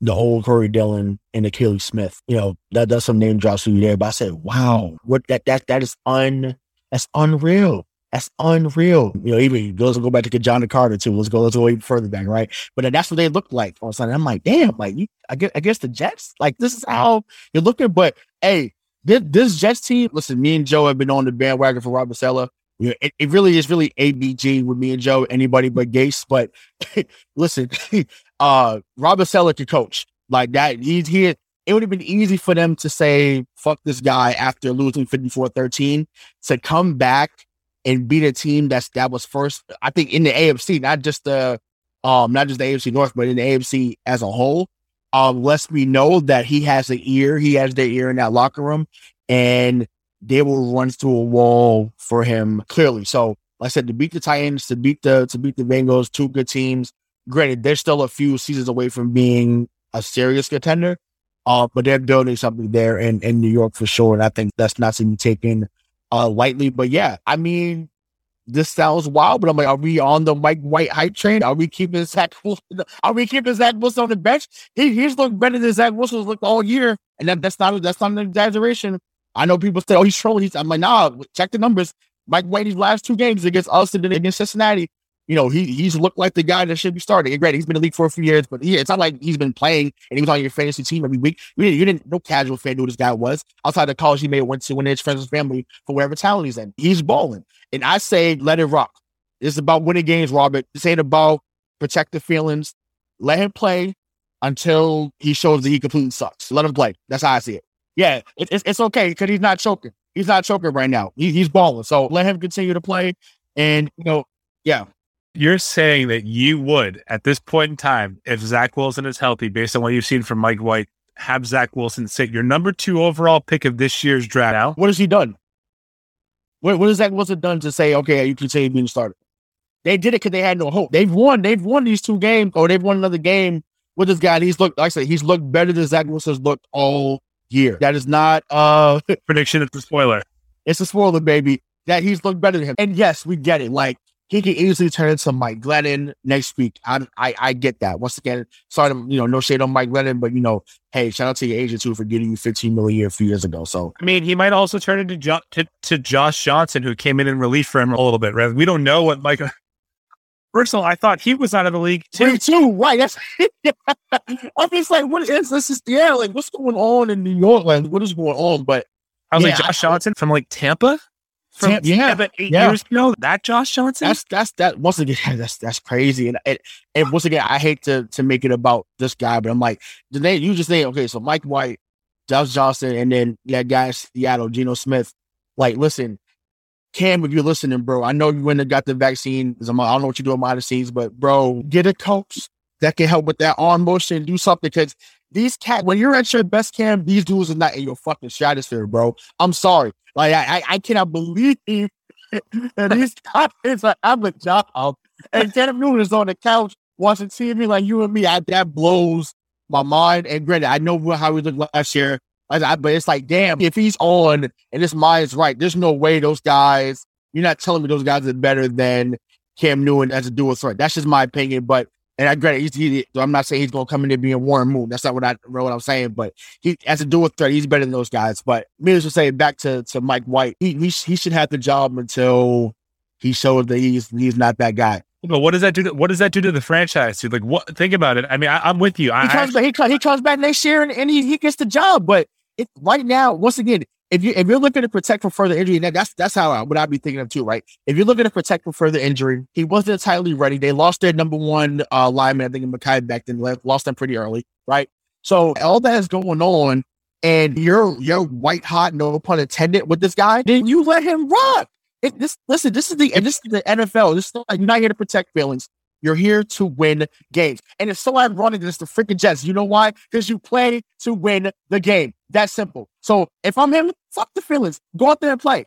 the whole Corey Dillon, and Akili Smith. You know that that's some name drops for you there. But I said, wow, what that that that is un that's unreal. That's unreal. You know, even let's go back to John Carter too. Let's go let's go even further back, right? But that's what they look like a sudden. I'm like, damn, like you, I guess, I guess the Jets, like this is how you're looking. But hey, this, this Jets team, listen, me and Joe have been on the bandwagon for Robert Saleh. It, it really is really ABG with me and Joe, anybody but Gase. But listen, uh, Robert Saleh could coach like that. He's here. It would have been easy for them to say, fuck this guy after losing 54 13 to come back and beat a team that's that was first, I think, in the AFC, not just the um, not just the AFC North, but in the AFC as a whole. Um, lets me know that he has the ear, he has the ear in that locker room, and they will run through a wall for him clearly. So, like I said, to beat the Titans, to beat the to beat the Bengals, two good teams. Granted, they're still a few seasons away from being a serious contender, uh, but they're building something there in, in New York for sure. And I think that's not to be taken uh, lightly. But yeah, I mean, this sounds wild, but I'm like, are we on the Mike White hype train? Are we keeping Zach Wilson? Are we keeping Zach Wilson on the bench? He, he's looked better than Zach Wilson's looked all year, and that, that's not that's not an exaggeration. I know people say, "Oh, he's trolling." He's, I'm like, nah. Check the numbers. Mike White, these last two games against us and then against Cincinnati, you know, he he's looked like the guy that should be starting. And granted, he's been in the league for a few years, but yeah, it's not like he's been playing and he was on your fantasy team every week. You didn't, you didn't no casual fan knew who this guy was outside the college he may have went to when his friends and family for wherever talent he's in. He's balling, and I say let it rock. It's about winning games, Robert. This ain't about protect the feelings. Let him play until he shows that he completely sucks. Let him play. That's how I see it. Yeah, it, it's it's okay because he's not choking. He's not choking right now. He, he's balling. So let him continue to play. And you know, yeah, You're saying that you would, at this point in time, if Zach Wilson is healthy, based on what you've seen from Mike White, have Zach Wilson sit your number two overall pick of this year's draft now? What has he done? What, what has Zach Wilson done to say, okay, you continue being the starter? They did it because they had no hope. They've won. They've won these two games, or they've won another game with this guy. And he's looked, like I said, he's looked better than Zach Wilson's looked all year. That is not uh Prediction It's a spoiler. it's a spoiler, baby. That he's looked better than him. And yes, we get it. Like he can easily turn into Mike Glennon next week. I, I I get that. Once again, sorry to you know, no shade on Mike Glennon, but you know, hey, shout out to your agent too for getting you 15 million a year a few years ago. So I mean, he might also turn into jo- to, to Josh Johnson, who came in in relief for him a little bit. Right? We don't know what Mike. First of all, I thought he was out of the league too. Me too, right? That's I'm just like, what is this? Is yeah, like what's going on in New York? Like, what is going on? But I was like, Yeah, Josh Johnson from like Tampa? From Tam- yeah, Tampa eight yeah. years ago? That Josh Johnson? that's that's that once again, that's that's crazy. And and, and once again, I hate to to make it about this guy, but I'm like, the name you just name okay, so Mike White, Josh Johnson, and then that guy in Seattle, Geno Smith. Like, listen, Cam, if you're listening, bro, I know you went and got the vaccine. I'm- I don't know what you're doing behind the scenes, but bro, get a coach that can help with that arm motion, do something. Because these cat, when you're at your best, Cam, these dudes are not in your fucking stratosphere, bro. I'm sorry. Like, I, I, I cannot believe that these guys are having a job. And Tanner Newton is on the couch watching TV like you and me. I, that blows my mind. And granted, I know how he looked last year. I- But it's like, damn, if he's on and his mind's right, there's no way those guys, you're not telling me those guys are better than Cam Newton as a dual threat. That's just my opinion. But, and I granted, he's, he, I'm not saying he's going to come in there being Warren Moon. That's not what, I, what I'm saying. But he, as a dual threat, he's better than those guys. But me to say, back to, to Mike White, he, he, he should have the job until he shows that he's, he's not that guy. but what does that do? To, what does that do to the franchise? Dude? Like, what? Think about it. I mean, I, I'm with you. I, He comes I- back. He, he comes back next year and, and he, he gets the job. But it, right now, once again, if you if you're looking to protect from further injury, that, that's that's how I, what I'd be thinking of too, right? If you're looking to protect from further injury, he wasn't entirely ready. They lost their number one uh, lineman, I think, in Mekhi Becton. Lost them pretty early, right? So all that is going on, and you're you're white hot, no pun intended, with this guy. Then you let him rock. It, this listen, this is the and this is the NFL. This is not, you're not here to protect feelings. You're here to win games. And it's so ironic that it's the freaking Jets. You know why? Because you play to win the game. That's simple. So if I'm him, fuck the feelings. Go out there and play.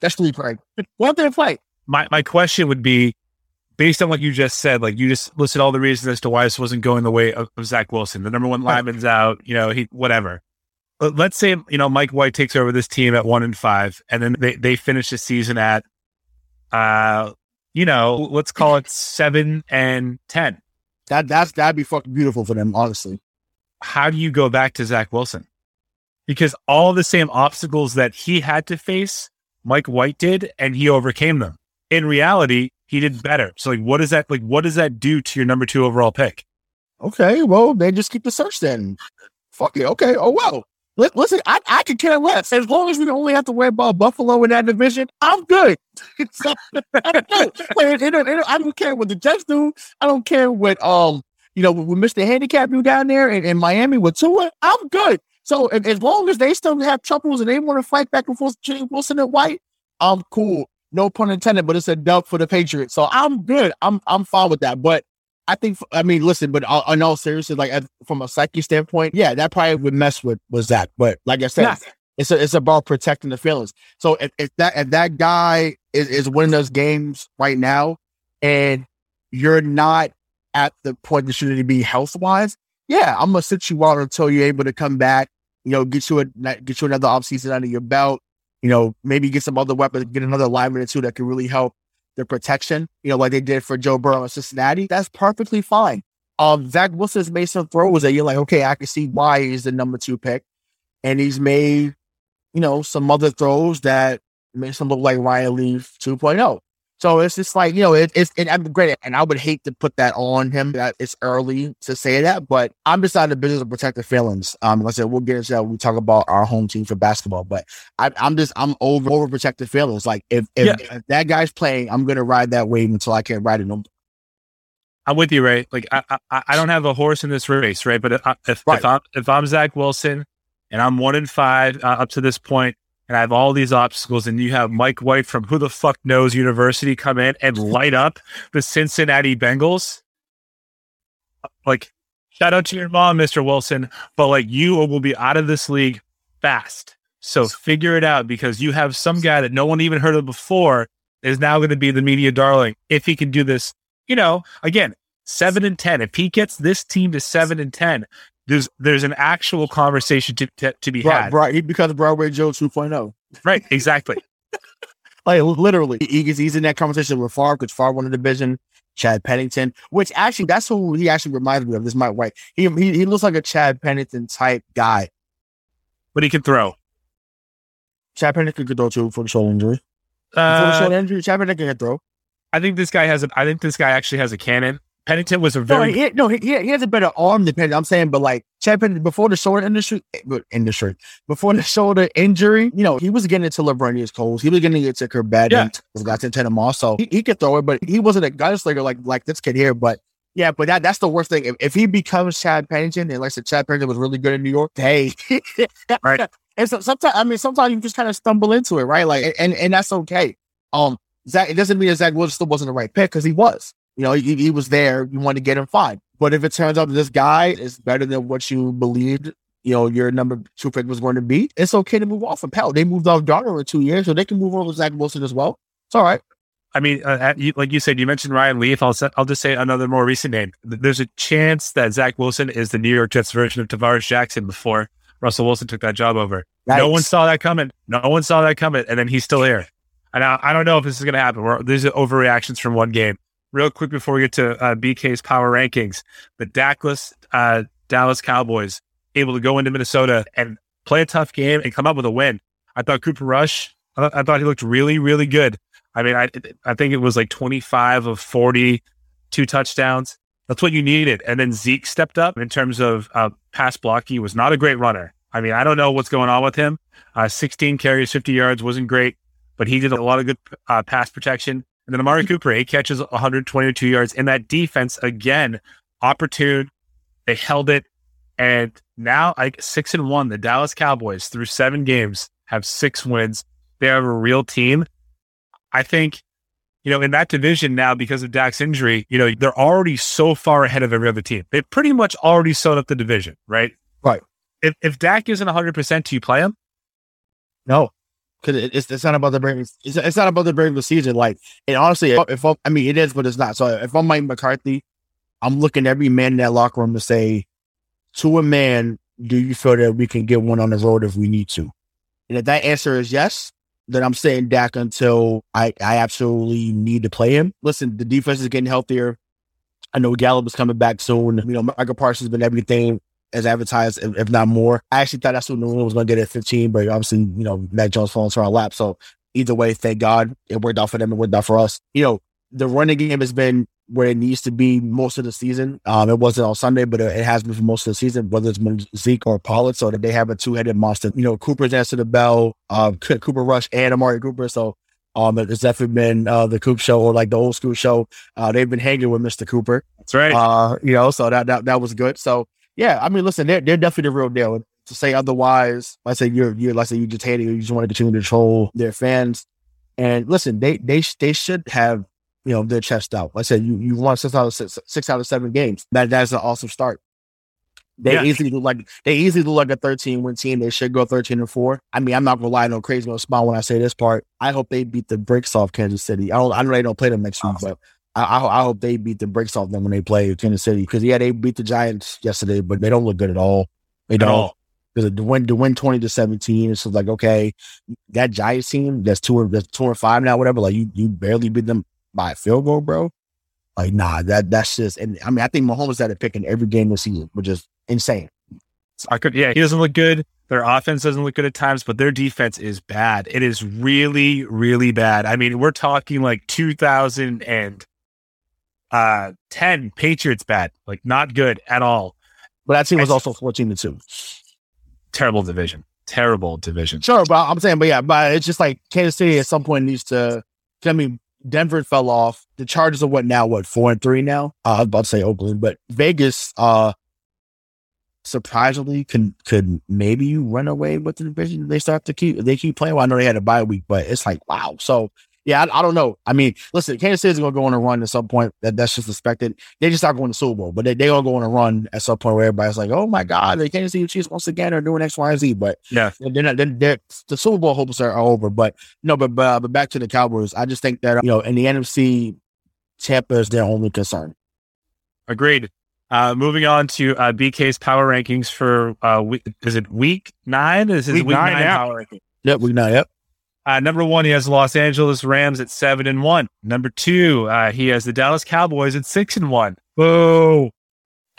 That's three, Craig. Go out there and play. My my question would be based on what you just said, like you just listed all the reasons as to why this wasn't going the way of, of Zach Wilson. The number one lineman's out, you know, he whatever. But let's say, you know, Mike White takes over this team at one and five, and then they, they finish the season at uh you know, let's call it seven and ten. That that's that'd be fucking beautiful for them, honestly. How do you go back to Zach Wilson? Because all the same obstacles that he had to face, Mike White did, and he overcame them. In reality, he did better. So like what does that like what does that do to your number two overall pick? Okay, well, they just keep the search then. Fuck it. Okay. Oh well. Li- Listen, I, I could care less. As long as we only have to worry about Buffalo in that division, I'm good. So, good. Like, it don't- it don't- I don't care what the Jets do. I don't care what um you know with Mr. Handicap do down there in, in Miami with Tua. I'm good. So as long as they still have troubles and they want to fight back and forth between Wilson and White, I'm cool. No pun intended, but it's a dub for the Patriots. So I'm good. I'm I'm fine with that. But I think, I mean, listen, but uh, in all seriousness, like as, from a psyche standpoint, yeah, that probably would mess with with Zach. But like I said, it's a, it's about protecting the feelings. So if, if that if that guy is, is winning those games right now, and you're not at the point that you need to be health wise, yeah, I'm gonna sit you out until you're able to come back. You know, get you a get you another offseason under your belt. You know, maybe get some other weapons, get another lineman or two that can really help the protection. You know, like they did for Joe Burrow in Cincinnati. That's perfectly fine. Um, Zach Wilson's made some throws that you're like, okay, I can see why he's the number two pick, and he's made, you know, some other throws that makes him look like Ryan Leaf 2.0. So it's just like, you know, it, it's, and I'm great. And I would hate to put that on him that it's early to say that, but I'm just out of the business of protecting feelings. Um, like I said, we'll get into that when we talk about our home team for basketball, but I, I'm just, I'm over, over protecting feelings. Like if, if, Yeah. if that guy's playing, I'm going to ride that wave until I can't ride it no. I'm with you, Ray. Like I, I, I don't have a horse in this race, right? But if, if, Right. if I'm if I'm Zach Wilson and I'm one in five uh, up to this point, and I have all these obstacles, and you have Mike White from who the fuck knows University come in and light up the Cincinnati Bengals, like shout out to your mom, Mister Wilson, but like you will be out of this league fast. So figure it out because you have some guy that no one even heard of before is now going to be the media darling if he can do this you know, again, seven and ten. If he gets this team to seven and ten, there's there's an actual conversation to to, to be Right, had. right. He becomes Broadway Joe 2.0. Right, exactly. Like literally, he he's in that conversation with Favre because Favre won the division. Chad Pennington, which actually that's who he actually reminds me of. This Mike White. He he, he looks like a Chad Pennington type guy. But he can throw. Chad Pennington could throw too for the shoulder injury. for the Uh, shoulder injury, Chad Pennington can throw. I think this guy has a. I think this guy actually has a cannon. Pennington was a No, very he, no, he, he has a better arm than Pennington. I'm saying, but like Chad Pennington before the shoulder industry, industry before the shoulder injury, you know, he was getting into Laveranues Coles. He was getting into Chrebet Yeah. and got to Santana Moss. So he, he could throw it, but he wasn't a gunslinger like like this kid here. But yeah, but that that's the worst thing. If, if he becomes Chad Pennington, and like I said, Chad Pennington was really good in New York, hey, Right. And so sometimes, I mean, sometimes you just kind of stumble into it, right? Like, and and that's okay. Um, Zach, it doesn't mean that Zach Wilson still wasn't the right pick because he was. You know, he, he was there. You want to get him fine. But if it turns out that this guy is better than what you believed, you know, your number two pick was going to be, it's okay to move off of Pell. They moved off Darnold in two years, so they can move on with Zach Wilson as well. It's all right. I mean, uh, you, like you said, you mentioned Ryan Leaf. I'll, I'll just say another more recent name. There's a chance that Zach Wilson is the New York Jets version of Tarvaris Jackson before Russell Wilson took that job over. No one saw that coming. No one saw that coming, and then he's still here. And I, I don't know if this is going to happen. We're, these are overreactions from one game. Real quick before we get to uh, BK's power rankings, the Dakless uh, Dallas Cowboys able to go into Minnesota and play a tough game and come up with a win. I thought Cooper Rush. I, thought- I thought he looked really, really good. I mean, I I think it was like 25 of 40, two touchdowns. That's what you needed. And then Zeke stepped up in terms of uh, pass block. He was not a great runner. I mean, I don't know what's going on with him. Uh, 16 carries, 50 yards wasn't great, but he did a lot of good uh, pass protection. And then Amari Cooper, eight catches, 122 yards. And that defense, again, opportune. They held it. And now, like six and one, the Dallas Cowboys through seven games have six wins. They have a real team. I think you know, in that division now because of Dak's injury, you know, they're already so far ahead of every other team. They've pretty much already sewn up the division, right? Right. If if Dak isn't 100%, do you play him? No, because it, it's it's not about the regular. It's, it's not about the regular season. Like, and honestly, if, if I'm- I mean it is, but it's not. So if I'm Mike McCarthy, I'm looking every man in that locker room to say, to a man, do you feel that we can get one on the road if we need to? And if that answer is yes, then I'm saying Dak until I I absolutely need to play him. Listen, the defense is getting healthier. I know Gallup is coming back soon. You know, Micah Parsons has been everything as advertised, if, if not more. I actually thought that's what New England was going to get at 15, but obviously, you know, Mac Jones falling to our lap. So either way, thank God it worked out for them. It worked out for us. You know, the running game has been where it needs to be most of the season. Um, it wasn't on Sunday, but it has been for most of the season, whether it's been Zeke or Pollard, so that they have a two-headed monster. You know, Cooper's answered the bell, uh, Cooper Rush and Amari Cooper. So um, it's definitely been uh, the Coop show or like the old school show. Uh, they've been hanging with Mr. Cooper. That's right. Uh, you know, so that, that that was good. So yeah, I mean, listen, they're they're definitely the real deal. And To say otherwise, I say you're you're like say you just hating, you just want to continue to troll their fans. And listen, they they they should have you know their chest out. Like I said you you won six out of six, six out of seven games. That that's an awesome start. They Yeah. easily look like they easily look like a 13 win team. They should go 13 and four. I mean, I'm not relying on crazy no smile when I say this part. I hope they beat the brakes off Kansas City. I don't I know they don't play them next week, but I, I, I hope they beat the brakes off them when they play Kansas City. Because yeah, they beat the Giants yesterday, but they don't look good at all. They don't. Because to win to win twenty to seventeen, it's just like okay, that Giants team that's two or that's two or five now, whatever. Like you you barely beat them by a field goal, bro. Like nah, that that's just and I mean I think Mahomes had a pick in every game this season, which is insane. I could, yeah, he doesn't look good. Their offense doesn't look good at times, but their defense is bad. It is really, really bad. I mean, we're talking like 2010 uh, 10 Patriots bad, like not good at all. But that team was also fourteen and two. Terrible division. Terrible division. Sure, but I'm saying, but yeah, but it's just like Kansas City at some point needs to. I mean, Denver fell off. The Chargers are what now? What four and three now? Uh, I was about to say Oakland, but Vegas, uh, surprisingly, can could maybe run away with the division. They start to keep they keep playing. Well, I know they had a bye week, but it's like wow. So yeah, I, I don't know. I mean, listen, Kansas City's gonna go on a run at some point. That that's just expected. They just not going to Super Bowl, but they they gonna go on a run at some point where everybody's like, oh my god, the Kansas City Chiefs once again are doing X, Y, and Z. But Yeah. they're not. They're, they're, the Super Bowl hopes are, over. But no, but but, uh, but back to the Cowboys. I just think that you know in the NFC, Tampa is their only concern. Agreed. Uh, moving on to uh, BK's power rankings for uh, week, is it week nine? Is Week week, nine, nine, power ranking. Yep, we know. Yep. Uh, number one, he has the Los Angeles Rams at seven and one. Number two, uh, he has the Dallas Cowboys at six and one. Boo!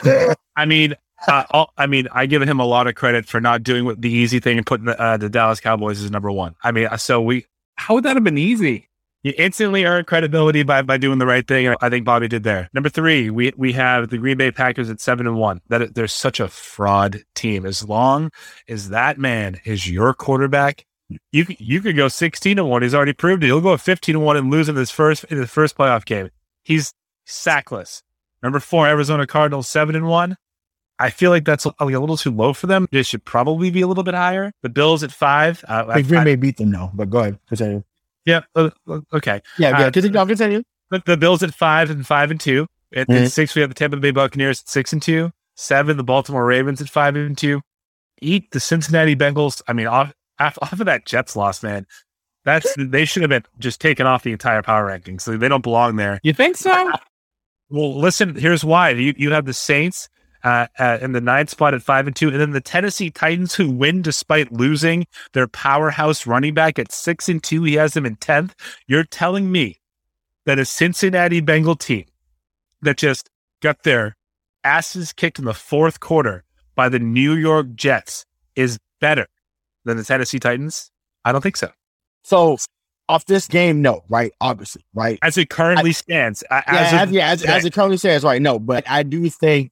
I mean, uh, I mean, I give him a lot of credit for not doing what the easy thing and putting the, uh, the Dallas Cowboys as number one. I mean, uh, so we How would that have been easy? you instantly earn credibility by by doing the right thing. and I think Bobby did there. Number three, we we have the Green Bay Packers at seven and one. That they're such a fraud team. As long as that man is your quarterback, you you could go sixteen and one. He's already proved it. He'll go fifteen and one and lose in his first in his first playoff game. He's sackless. Number four, Arizona Cardinals seven and one. I feel like that's a, like a little too low for them. They should probably be a little bit higher. The Bills at five. Uh, I think Green Bay beat them though. But go ahead, continue. yeah. uh, uh, okay. Yeah, yeah. Uh, Continue. I'll continue. The, the Bills at five and five and two. At, Mhm. at six, we have the Tampa Bay Buccaneers at six and two. Seven, the Baltimore Ravens at five and two. Eight, the Cincinnati Bengals. I mean, off off, off of that Jets loss, man. That's they should have been just taken off the entire power rankings. So they don't belong there. You think so? Well, listen, here's why. You you have the Saints uh, uh, in the ninth spot at five and two, and then the Tennessee Titans who win despite losing their powerhouse running back at six and two. He has them in tenth. You're telling me that a Cincinnati Bengal team that just got their asses kicked in the fourth quarter by the New York Jets is better than the Tennessee Titans? I don't think so. So off this game, no, right? Obviously, right? As it currently stands, a- yeah, as as, of yeah, as, as it currently stands, right? No, but I do think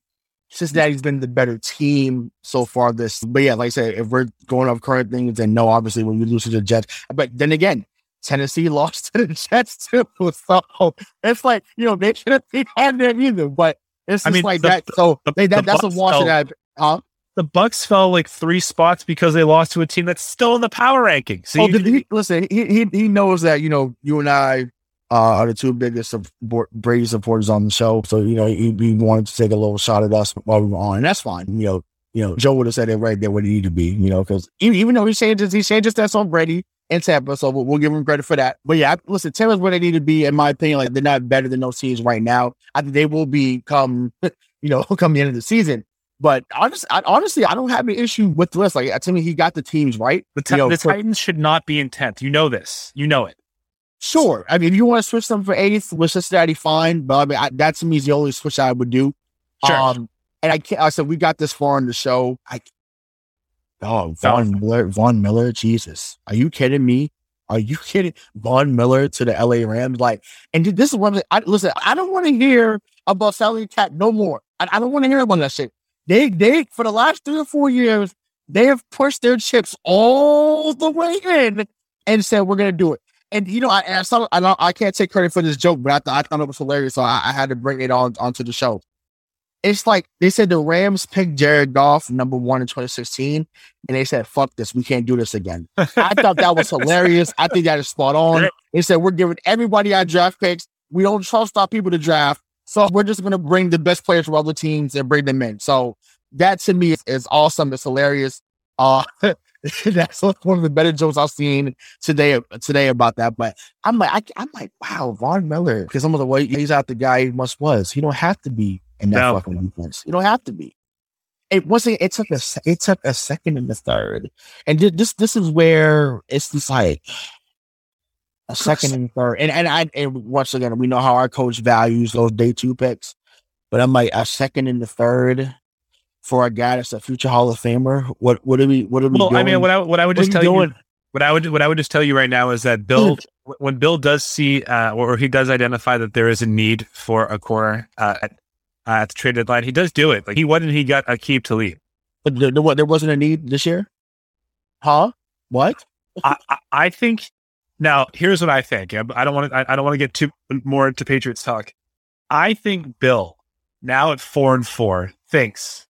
Cincinnati's been the better team so far. This, but yeah, like I said, if we're going off current things, then no, obviously when we lose to the Jets, but then again, Tennessee lost to the Jets too, so it's like you know they shouldn't be had them either. But it's I just mean, like the- that. So the- they, that, the that's a Bucs wash that I. Uh, the Bucs fell like three spots because they lost to a team that's still in the power ranking. So oh, you- he, listen, he, he he knows that you know you and I uh, are the two biggest support, Brady supporters on the show. So you know, he, he wanted to take a little shot at us while we were on, and that's fine. You know, you know, Joe would have said it right there where he needed to be. You know, because even, even though he changes, he changes that on Brady and Tampa, so we'll, we'll give him credit for that. But yeah, listen, Tampa's where they need to be, in my opinion. Like they're not better than those teams right now. I think they will be come, you know, come the end of the season. But honestly, I, honestly, I don't have an issue with the list. Like to me, he got the teams right. The, ti- You know, the for- Titans should not be in tenth. You know this. You know it. Sure. I mean, if you want to switch them for eighth with Cincinnati, fine. But I mean, I, that to me is the only switch I would do. Sure. Um, and I can't. I said we got this far in the show. I. Oh, Von Miller, Von Miller, Jesus, are you kidding me? Are you kidding? Von Miller to the LA Rams, like, and this is what I'm. I, listen, I don't want to hear about salary cap no more. I, I don't want to hear about that shit. They, they, for the last three or four years, they have pushed their chips all the way in and said we're gonna do it. And you know, I, I saw, I I can't take credit for this joke, but I, thought I thought it was hilarious, so I, I had to bring it on onto the show. It's like they said the Rams picked Jared Goff number one in 2016, and they said, "Fuck this, we can't do this again." I thought that was hilarious. I think that is spot on. They said we're giving everybody our draft picks. We don't trust our people to draft, so we're just going to bring the best players from other teams and bring them in. So that to me is, is awesome. It's hilarious. Uh, that's one of the better jokes I've seen today today about that. But I'm like, I, I'm like, wow, Von Miller, because I'm the way he's out the guy he once was. He don't have to be in that No. fucking defense. You don't have to be. It wasn't. It took a. It took a second and a third, and this this is where it's just like a second and third. And and I and once again, we know how our coach values those day two picks, but I'm like a second and the third for a guy that's a future Hall of Famer. What what are we? What are we Well, doing? I mean, what I what I would What just tell you you, what I would what I would just tell you right now is that Bill, when Bill does see uh, or he does identify that there is a need for a corner uh, at, uh, at the trade deadline, he does do it. Like he went and he got Aqib Talib? But there, there, wa- there wasn't a need this year, huh? What? I, I, I think now here's what I think. I don't want to. I, don't want to get too more into Patriots talk. I think Bill now at four and four thinks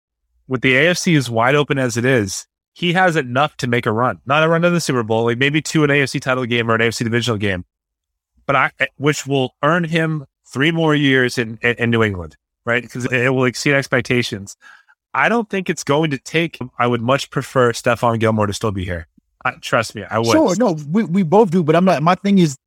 with the AFC as wide open as it is, he has enough to make a run. Not a run to the Super Bowl, like maybe to an AFC title game or an AFC divisional game, but I eh, which will earn him three more years in in, New England, right? Because it will exceed expectations. I don't think it's going to take. I would much prefer Stephon Gilmore to still be here. I, trust me, I would. Sure, no, we, we both do, but I'm not. My thing is,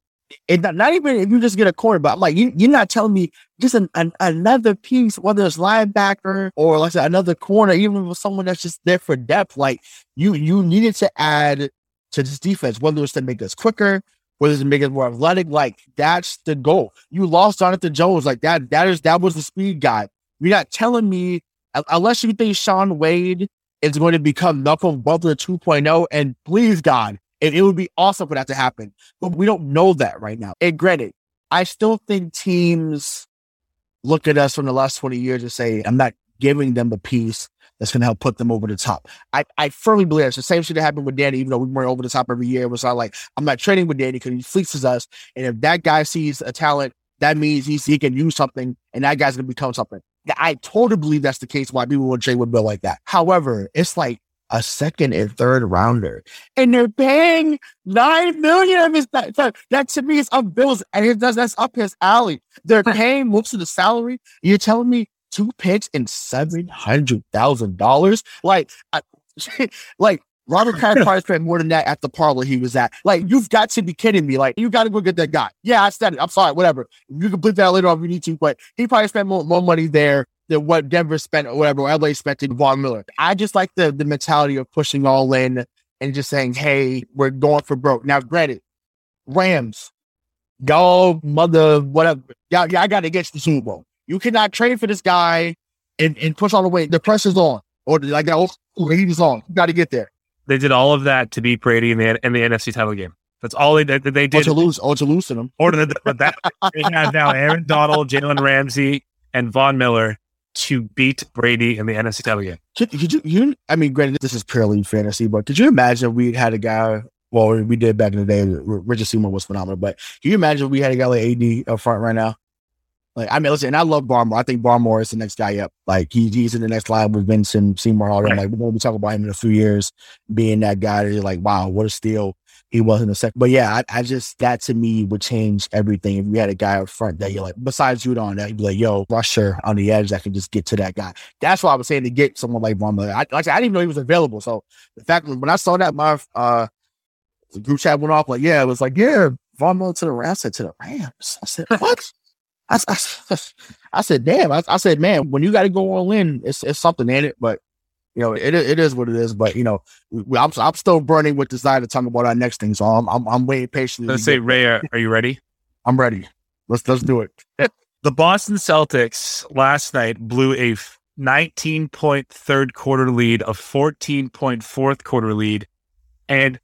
it not, not even if you just get a corner, but I'm like, you, you're not telling me just an, an, another piece, whether it's linebacker or like I said, another corner, even with someone that's just there for depth. Like you, you needed to add to this defense, whether it's to make us quicker, whether it's to make us more athletic. Like that's the goal. You lost Jonathan Jones, like that. That is that was the speed guy. You're not telling me unless you think Shaun Wade is going to become Malcolm Butler 2.0. And please, God, it, it would be awesome for that to happen. But we don't know that right now. And granted, I still think teams look at us from the last 20 years and say, I'm not giving them a piece that's going to help put them over the top. I, I firmly believe it's the same shit that happened with Danny, even though we weren't over the top every year. It was not like, I'm not trading with Danny because he fleeces us. And if that guy sees a talent, that means he can use something and that guy's going to become something. I totally believe that's the case why people would trade with Bill like that. However, it's like a second and third rounder, and they're paying nine million of his that, that, to me is up Bill's and it does that's up his alley. They're paying most of the salary. You're telling me two picks and seven hundred thousand dollars? Like, I, like Robert Kraft probably spent more than that at the parlor he was at. Like, you've got to be kidding me. Like, you got to go get that guy. Yeah, I said it. I'm sorry, whatever. You can put that later on if you need to, but he probably spent more, more money there than what Denver spent or whatever, or LA spent in Von Miller. I just like the, the mentality of pushing all in and just saying, hey, we're going for broke. Now, granted, Rams, y'all mother, whatever. Y'all, y'all got to get to the Super Bowl. You cannot trade for this guy and, and push all the way. The pressure's on. Or like that, the heat is on. You got to get there. They did all of that to beat Brady in the in the NFC title game. That's all they oh, did. They Or to lose, or to lose to them. Or the, but that they have now Aaron Donald, Jalen Ramsey, and Von Miller to beat Brady in the NFC title game. Could, could you, you, I mean, granted, this is purely fantasy, but could you imagine if we had a guy, well, we did back in the day, Richard Seymour was phenomenal, but can you imagine if we had a guy like AD up front right now? Like, I mean, listen, and I love Barmore. I think Barmore is the next guy up. Like, he, he's in the next line with Vincent Seymour. All them. Right. Like, we're going to be talking about him in a few years being that guy that you're like, wow, what a steal. he wasn't a second. But yeah, I, I just that to me would change everything. If we had a guy up front that you're like, besides Judon, that you'd be like, yo, rusher on the edge that can just get to that guy. That's why I was saying to get someone like Miller. I, like I, said, I didn't even know he was available. So the fact that when I saw that, my uh, the group chat went off like, yeah, it was like, yeah, Miller to the Rams. I said to the Rams. I said, what? I, I, I said, damn. I, I said, man, when you got to go all in, it's it's something in it. But you know, it it is what it is. But you know, we, I'm I'm still burning with desire to talk about our next thing. So I'm I'm, I'm waiting patiently. Let's say, Ray, are, are you ready? I'm ready. Let's let's do it. the Boston Celtics last night blew a 19 point third quarter lead, a 14 point fourth quarter lead, and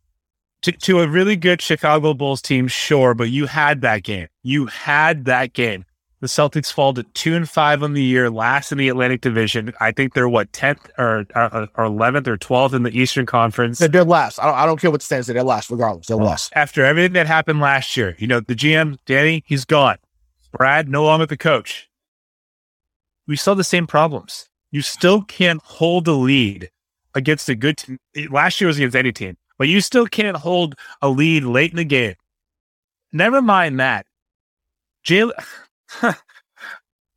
to, to a really good Chicago Bulls team, sure, but you had that game. You had that game. The Celtics fall to two and five on the year, last in the Atlantic Division. I think they're what tenth or uh, uh, or eleventh or twelfth in the Eastern Conference. They're last. I don't, I don't care what the stands. They're last, regardless. They're last. After everything that happened last year, you know the GM Danny, he's gone. Brad no longer the coach. We saw the same problems. You still can't hold a lead against a good team. Last year was against any team, but you still can't hold a lead late in the game. Never mind that. Jaylen.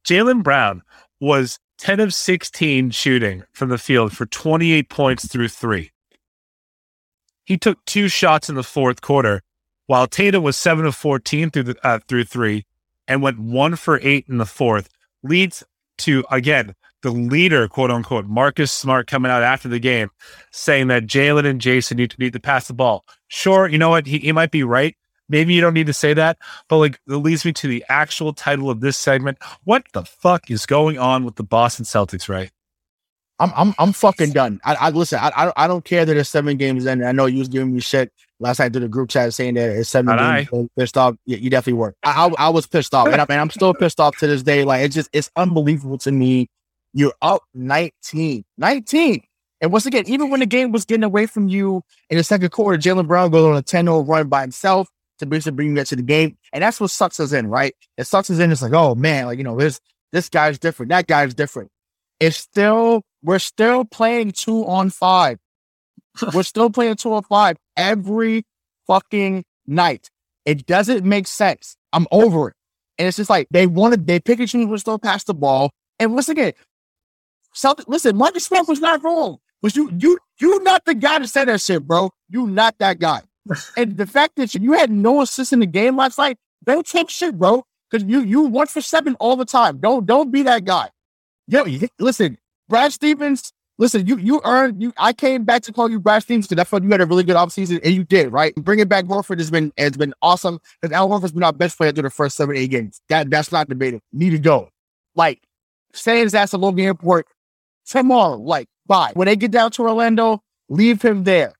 Jaylen Brown was 10 of 16 shooting from the field for 28 points through three. He took two shots in the fourth quarter, while Tatum was 7 of 14 through, the, uh, through three and went one for eight in the fourth. Leads to, again, the leader, quote unquote, Marcus Smart coming out after the game saying that Jaylen and Jayson need to need to pass the ball. Sure, you know what? He, he might be right, Maybe you don't need to say that, but like it leads me to the actual title of this segment. What the fuck is going on with the Boston Celtics, right? I'm I'm I'm fucking done. I, I listen. I, I I don't care that there's seven games in. I know you was giving me shit last night to the group chat saying that it's seven Not games. Pissed off. Yeah, you definitely were. I, I, I was pissed off, and I mean I'm still pissed off to this day. Like it's just it's unbelievable to me. You're up 19, 19. And once again, even when the game was getting away from you in the second quarter, Jaylen Brown goes on a 10 0 run by himself to basically bring you to the game. And that's what sucks us in, right? It sucks us in. It's like, oh man, like, you know, this, this guy's different. That guy's different. It's still, we're still playing two on five. we're still playing two on five every fucking night. It doesn't make sense. I'm over it. And it's just like they wanted, they pick and choose, we're still pass the ball. And once again, Celtic, listen, Marcus Smart was not wrong. Was you, you, you not the guy to say that shit, bro. You not that guy and the fact that you had no assist in the game last night, don't take shit, bro. Because you you one for seven all the time. Don't don't be that guy. Yo, listen, Brad Stevens. Listen, you you earned you. I came back to call you Brad Stevens because I thought you had a really good offseason, and you did, right? Bringing back Horford has been has been awesome because Al Horford's been our best player through the first seven eight games. That that's not debated. Need to go. Like saying his ass at Logan Airport tomorrow. Like bye. When they get down to Orlando, leave him there.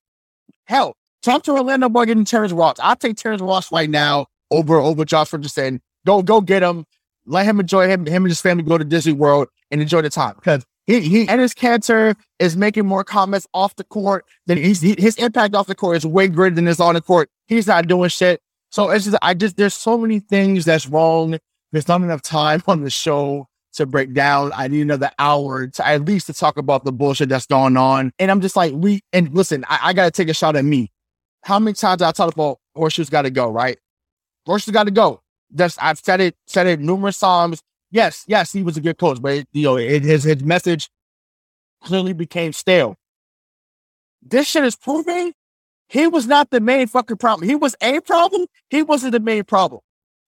Hell, Talk to Orlando about getting Terrence Ross. I'll take Terrence Ross right now over over Josh Richardson. Go go get him. Let him enjoy him. Him and his family go to Disney World and enjoy the time because he he and his cancer is making more comments off the court than he's he, his impact off the court is way greater than his on the court. He's not doing shit. So it's just I just there's so many things that's wrong. There's not enough time on the show to break down. I need another hour to at least to talk about the bullshit that's going on. And I'm just like, we and listen, I, I gotta take a shot at me how many times I talk about Horseshoe's got to go, right? Horseshoe's got to go. That's I've said it, said it numerous times. Yes, yes, he was a good coach, but it, you know, it, his his message clearly became stale. This shit is proving he was not the main fucking problem. He was a problem. He wasn't the main problem,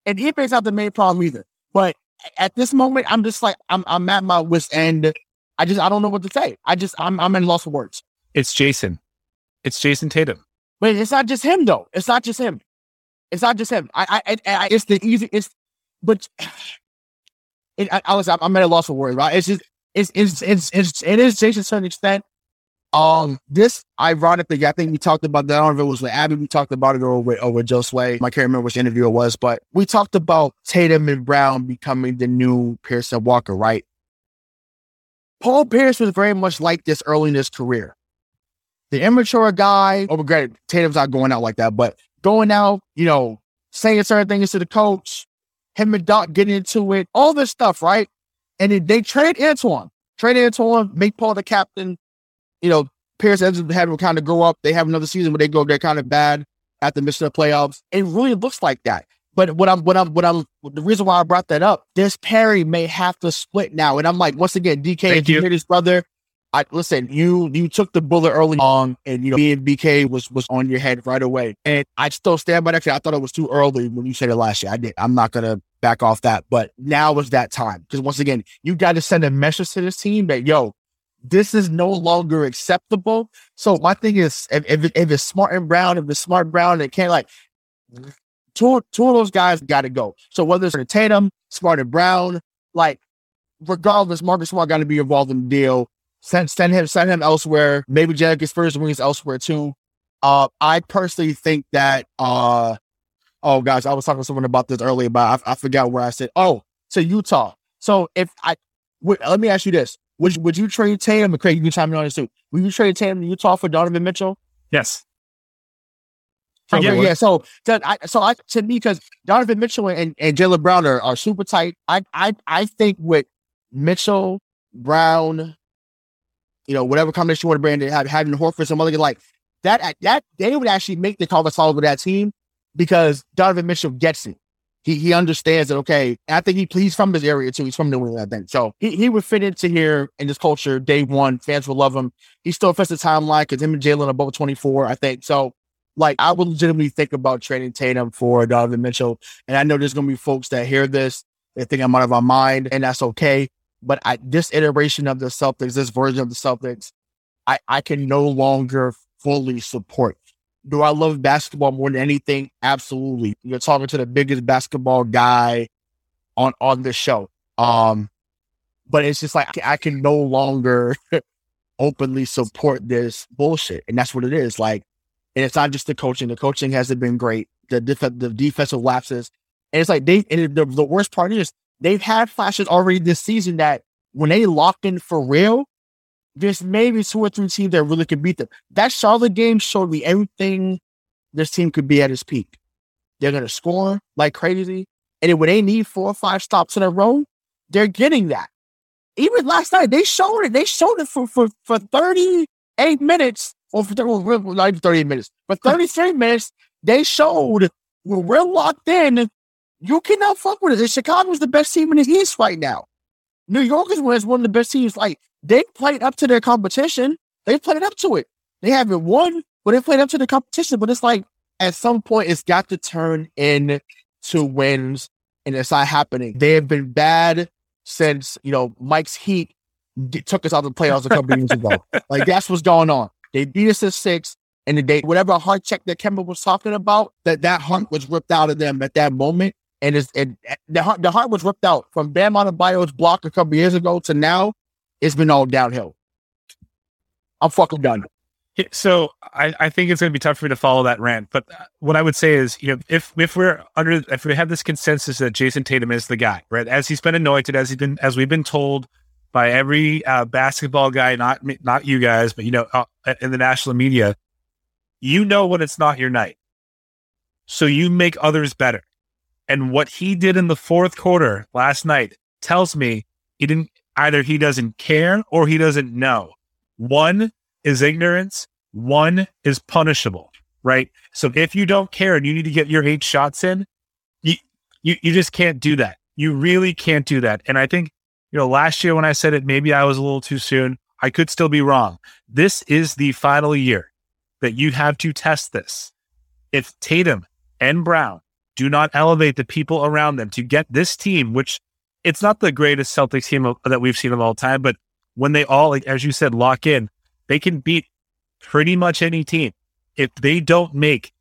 and Ime's not the main problem either. But at this moment, I'm just like I'm I'm at my wit's end. I just I don't know what to say. I just I'm I'm in loss of words. It's Jayson. It's Jayson Tatum. But it's not just him though. It's not just him. It's not just him. I, I, I it's the easy. It's, but it, I, I was, I'm at a loss for words, right? It's just, it's, it's, it's, it's it is Jayson to certain extent. Um, this ironically, I think we talked about that. I don't know if it was with Abby. We talked about it or with, Joe Sway. I can't remember which interview it was, but we talked about Tatum and Brown becoming the new and Walker, right? Paul Pierce was very much like this early in his career the immature guy. Oh, great. Tatum's not going out like that, but going out, you know, saying certain things to the coach, him and Doc getting into it, all this stuff, right? And then they trade Antoine, trade Antoine, make Paul the captain. You know, Pierce ends up having to kind of go up. They have another season where they go, they're kind of bad. after missing the playoffs. It really looks like that. But what I'm, what I'm, what I'm, the reason why I brought that up, this Perry may have to split now. And I'm like, once again, DK, Thank if you you. hear this brother, I listen, you you took the bullet early on and you know being BK was was on your head right away. And I still stand by that. I thought it was too early when you said it last year. I did. I'm not gonna back off that. But now is that time. Because once again, you got to send a message to this team that yo, this is no longer acceptable. So my thing is if if, if it's smart and brown, if it's smart brown, it can't like two two of those guys gotta go. So whether it's Tatum, Smart and Brown, like regardless, Marcus Smart got to be involved in the deal. Send send him send him elsewhere. Maybe Jack gets first wings elsewhere too. Uh, I personally think that uh, oh guys, I was talking to someone about this earlier, but I, I forgot where I said. Oh, to Utah. So if I let me ask you this: Would would you trade Tatum? And Craig, you can chime in on this too. Would you trade Tatum to Utah for Donovan Mitchell? Yes. Okay, Yeah. yeah. So, to, I, so I to me because Donovan Mitchell and, and Jaylen Brown are, are super tight. I I I think with Mitchell Brown, you know, whatever combination you want to bring, in, having Horford, some other like that. That they would actually make the call solid with that team because Donovan Mitchell gets it. He he understands that. Okay, I think he he's from this area too. He's from New England, I think. So he, he would fit into here in this culture day one. Fans will love him. He still fits the timeline because him and Jaylen are both twenty four. I think so like I would legitimately think about trading Tatum for Donovan Mitchell. And I know there's gonna be folks that hear this, they think I'm out of my mind, and that's okay. But I this iteration of the Celtics, this version of the Celtics, I, I can no longer fully support. Do I love basketball more than anything? Absolutely. You're talking to the biggest basketball guy on on the show. Um, but it's just like I can no longer openly support this bullshit, and that's what it is. Like and it's not just the coaching. The coaching hasn't been great. The def- the defensive lapses, and it's like they. And the, the worst part is they've had flashes already this season that when they locked in for real, there's maybe two or three teams that really could beat them. That Charlotte game showed me everything this team could be at its peak. They're gonna score like crazy, and then when they need four or five stops in a row, they're getting that. Even last night, they showed it. They showed it for for for 38 minutes or for well, not even 38 minutes, but 33 minutes, they showed when we're locked in, you cannot fuck with us. Chicago's the best team in the East right now. New York is one of the best teams. Like they played up to their competition. They played up to it. They haven't won, but they played up to the competition. But it's like at some point, it's got to turn into wins, and it's not happening. They have been bad since you know Mike's Heat d- took us out of the playoffs a couple years ago. Like that's what's going on. They beat us at six, and the day whatever heart check that Kemba was talking about, that that heart was ripped out of them at that moment, and it's and the heart the heart was ripped out from Bam Adebayo's block a couple years ago to now. It's been all downhill. I'm fucking done. So I, I think it's going to be tough for me to follow that rant. But uh, what I would say is, you know, if if we're under, if we have this consensus that Jayson Tatum is the guy, right? As he's been anointed, as he's been, as we've been told by every uh, basketball guy, not not you guys, but you know, uh, in the national media, you know when it's not your night, so you make others better. And what he did in the fourth quarter last night tells me he didn't either. He doesn't care or he doesn't know. One is ignorance. One is punishable, right? So if you don't care and you need to get your eight shots in, you, you, you just can't do that. You really can't do that. And I think, you know, last year when I said it, maybe I was a little too soon. I could still be wrong. This is the final year that you have to test this. If Tatum and Brown do not elevate the people around them to get this team, which it's not the greatest Celtics team of, that we've seen of all time, but when they all, like as you said, lock in, they can beat pretty much any team. If they don't make,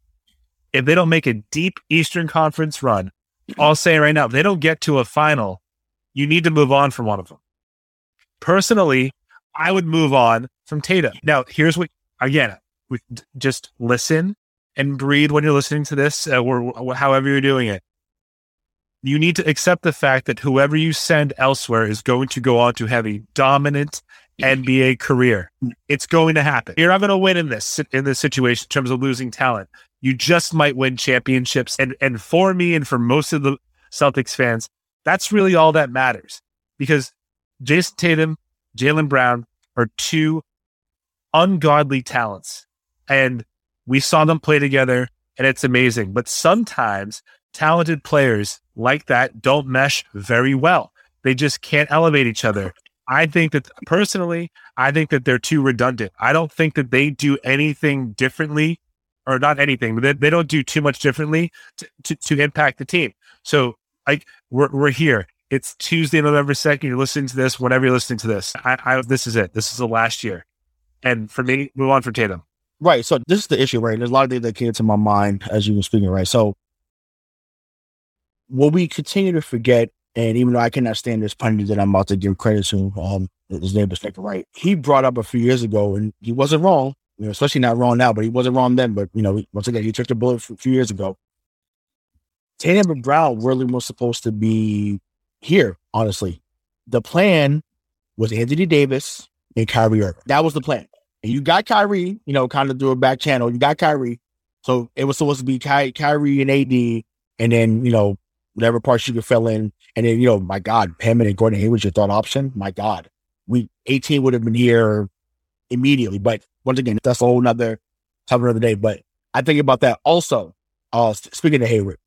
if they don't make a deep Eastern Conference run, I'll say right now, if they don't get to a final, you need to move on from one of them. Personally, I would move on from Tatum. Now, here's what again, we, just listen and breathe when you're listening to this, uh, or however you're doing it. You need to accept the fact that whoever you send elsewhere is going to go on to have a dominant NBA career. It's going to happen. You're not going to win in this in this situation in terms of losing talent. You just might win championships. And and for me and for most of the Celtics fans, that's really all that matters. Because Jayson Tatum, Jaylen Brown are two ungodly talents. And we saw them play together and it's amazing. But sometimes talented players like that don't mesh very well. They just can't elevate each other. I think that personally, I think that they're too redundant. I don't think that they do anything differently, or not anything, but they, they don't do too much differently to, to, to impact the team. So, like, we're, we're here. It's Tuesday, November 2nd. You're listening to this whenever you're listening to this. I, I, this is it. This is the last year. And for me, move on for Tatum. Right. So this is the issue, right? There's a lot of things that came to my mind as you were speaking, right? So what we continue to forget, and even though I cannot stand this pundit that I'm about to give credit to, um, his name is Nick Wright. He brought up a few years ago, and he wasn't wrong, you know, especially not wrong now, but he wasn't wrong then. But you know, once again, he took the bullet a few years ago. Tatum Brown really was supposed to be here, honestly. The plan was Anthony Davis and Kyrie Irving. That was the plan. And you got Kyrie, you know, kind of through a back channel. You got Kyrie. So it was supposed to be Ky- Kyrie and AD, and then, you know, whatever parts you could fill in. And then, you know, my God, Hammond and Gordon Hayward's your thought option. My God, we 18 would have been here immediately. But once again, that's a whole nother topic another day. But I think about that also. Uh, speaking of Hayward,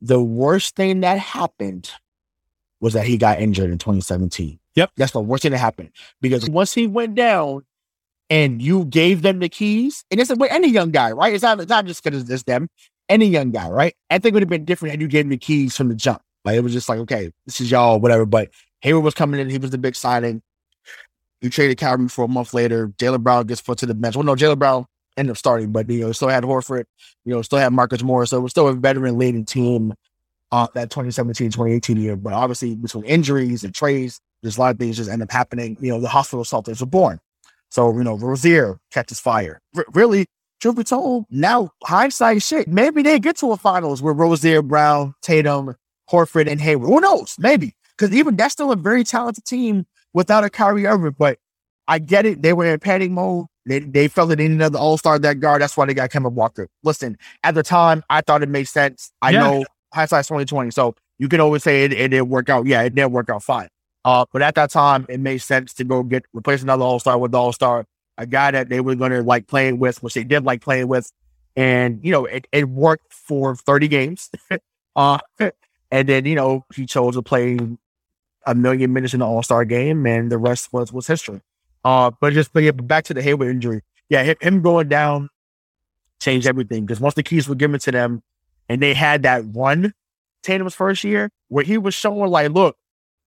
the worst thing that happened was that he got injured in 2017. Yep. That's the worst thing that happened because once he went down and you gave them the keys, and it's with any young guy, right? It's not, it's not just because it's them, any young guy, right? I think it would have been different had you gave the keys from the jump. Like it was just like, okay, this is y'all, whatever. But Hayward was coming in, he was the big signing. You traded Kyrie for a month later. Jaylen Brown gets put to the bench. Well, no, Jaylen Brown ended up starting, but you know, still had Horford, you know, still had Marcus Morris. So it was still a veteran leading team uh, that 2017, 2018 year. But obviously, between injuries and trades, there's a lot of things just end up happening. You know, the hospital Celtics were born. So, you know, Rozier catches fire. R- really, truth be told, now hindsight shit, maybe they get to a finals where Rozier, Brown, Tatum, Horford, and Hayward. Who knows? Maybe. Because even that's still a very talented team without a Kyrie Irving. But I get it. They were in panic mode. They, they felt they needed another all star that guard. That's why they got Kemba Walker. Listen, at the time, I thought it made sense. I Yeah. know hindsight's 2020. So you can always say it, it didn't work out. Yeah, it didn't work out fine. Uh, but at that time, it made sense to go get replace another All Star with All Star, a guy that they were going to like playing with, which they did like playing with, and you know it, it worked for thirty games. uh, and then you know he chose to play a million minutes in the All Star game, and the rest was was history. Uh, but just but yeah, back to the Hayward injury. Yeah, him going down changed everything because once the keys were given to them, and they had that one Tatum's first year where he was showing like, look,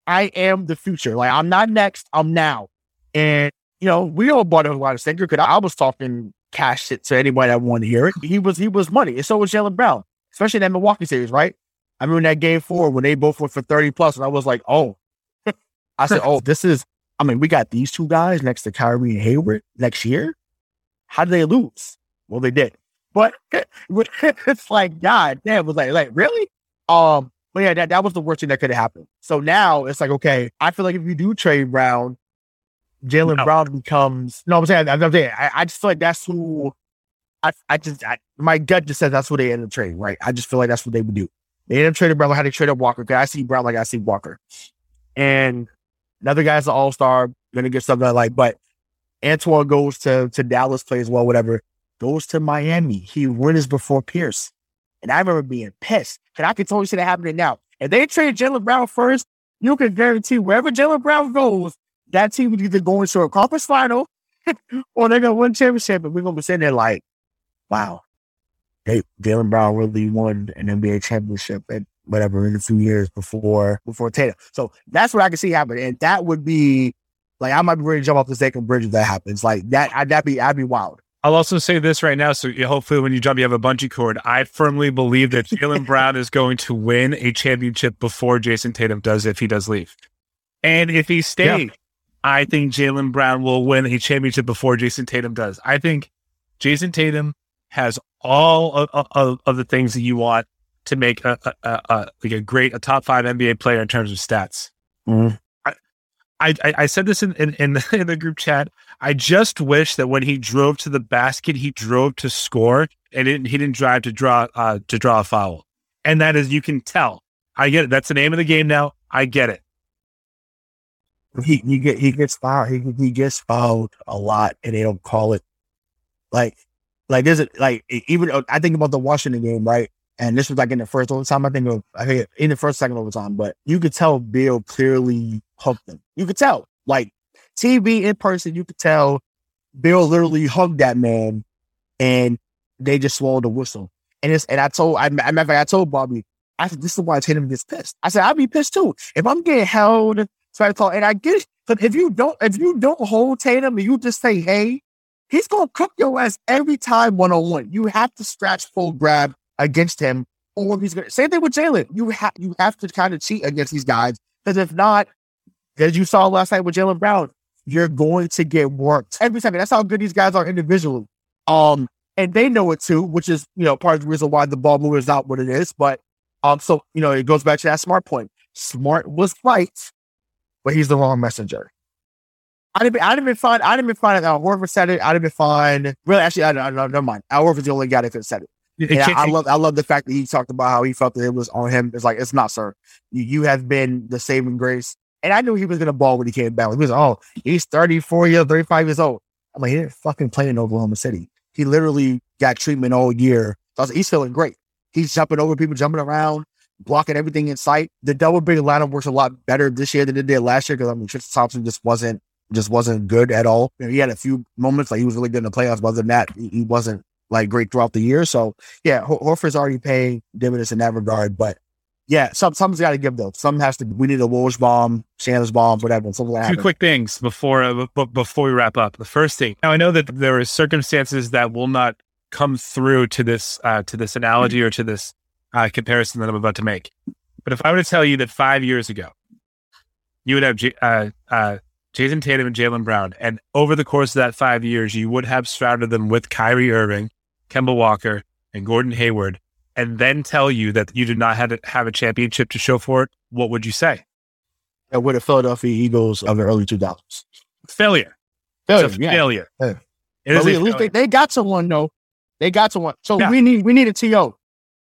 I am the future. Like I'm not next, I'm now. And you know, we all bought a lot of stinker because I was talking cash shit to anybody that wanted to hear it. He was he was money, and so was Jaylen Brown, especially in that Milwaukee series, right? I remember that game four when they both went for 30 plus, and I was like, oh, I said, oh, this is, I mean, we got these two guys next to Kyrie and Hayward next year. How did they lose? Well, they did. But it's like, God damn, was like, like, really? Um, but yeah, that, that was the worst thing that could have happened. So now it's like, okay, I feel like if you do trade Brown, Jaylen No. Brown becomes no, I'm saying, I'm, I'm saying, I, I just feel like that's who I, I just, I, my gut just says that's what they end up trading, right? I just feel like that's what they would do. They end up trading Brown like how they traded Walker. Cause I see Brown like I see Walker. And another guy's an all star, gonna get something I like, but Antoine goes to, to Dallas, plays well, whatever, goes to Miami. He wins before Pierce. And I remember being pissed. And I can totally see that happening now. If they trade Jaylen Brown first, you can guarantee wherever Jaylen Brown goes, that team is either going to a conference final or they're gonna win championship. And we're gonna be sitting there like, wow, they Jaylen Brown really won an NBA championship and whatever in a few years before before Tatum. So that's what I can see happen. And that would be like I might be ready to jump off the second bridge if that happens. Like that I'd that'd be I'd be wild. I'll also say this right now. So hopefully, when you jump, you have a bungee cord. I firmly believe that Jaylen Brown is going to win a championship before Jayson Tatum does if he does leave. And if he stays, I think Jaylen Brown will win a championship before Jayson Tatum does. I think Jayson Tatum has all of, of, of the things that you want to make a, a, a, like a great a top five NBA player in terms of stats. Mhm. I, I I said this in in, in, the, in the group chat. I just wish that when he drove to the basket, he drove to score and didn't, he didn't drive to draw uh, to draw a foul. And that is, you can tell. I get it. That's the name of the game now. I get it. He he get he gets fouled. He he gets fouled a lot, and they don't call it. Like Like there's a, like even uh, I think about the Washington game, right? And this was like in the first overtime. I think of I think in the first second overtime, but you could tell Bill clearly hooked him. You could tell, like TV in person, you could tell Bill literally hugged that man, and they just swallowed the whistle. And it's and I told I, I fact, I told Bobby, I said this is why Tatum gets pissed. I said I'd be pissed too if I'm getting held. So I thought, and I get it, if you don't if you don't hold Tatum and you just say hey, he's gonna cook your ass every time one on one. You have to scratch full grab against him, or he's gonna. Same thing with Jaylen. You have you have to kind of cheat against these guys because if not, as you saw last night with Jaylen Brown, you're going to get worked every time. That's how good these guys are individually. Um, and they know it too, which is you know part of the reason why the ball mover is not what it is. But um, so you know it goes back to that smart point. Smart was right, but he's the wrong messenger. I didn't. I didn't even find. I didn't even find out. Whoever said it, I didn't even find. Really, actually, I, don't I, never mind. Al Horford's the only guy that could have said it. It And I, I love. I love the fact that he talked about how he felt that it was on him. It's like it's not, sir. You, you have been the saving grace. And I knew he was gonna ball when he came back. He was oh, he's 34 years, 35 years old. I'm like, he didn't fucking play in Oklahoma City. He literally got treatment all year. So I was like, he's feeling great. He's jumping over people, jumping around, blocking everything in sight. The double big lineup works a lot better this year than it did last year because I mean, Tristan Thompson just wasn't just wasn't good at all. You know, he had a few moments like he was really good in the playoffs, but other than that, he, he wasn't like great throughout the year. So yeah, Horford's already paying dividends in that regard. But yeah, some something's got to give though. Some has to. We need a Woj bomb, Sanders bomb, whatever. Something Two that. quick things before uh, b- before we wrap up. The first thing, now I know that there are circumstances that will not come through to this uh, to this analogy or to this uh, comparison that I'm about to make. But if I were to tell you that five years ago, you would have J- uh, uh, Jayson Tatum and Jaylen Brown, and over the course of that five years, you would have surrounded them with Kyrie Irving, Kemba Walker, and Gordon Hayward, and then tell you that you did not have, to have a championship to show for it, what would you say? And with the Philadelphia Eagles of the early 2000s. Failure. Failure, it's a yeah. failure. Yeah. It is we- a at least they, they got to one though. They got to one. So Yeah. we need we need a TO.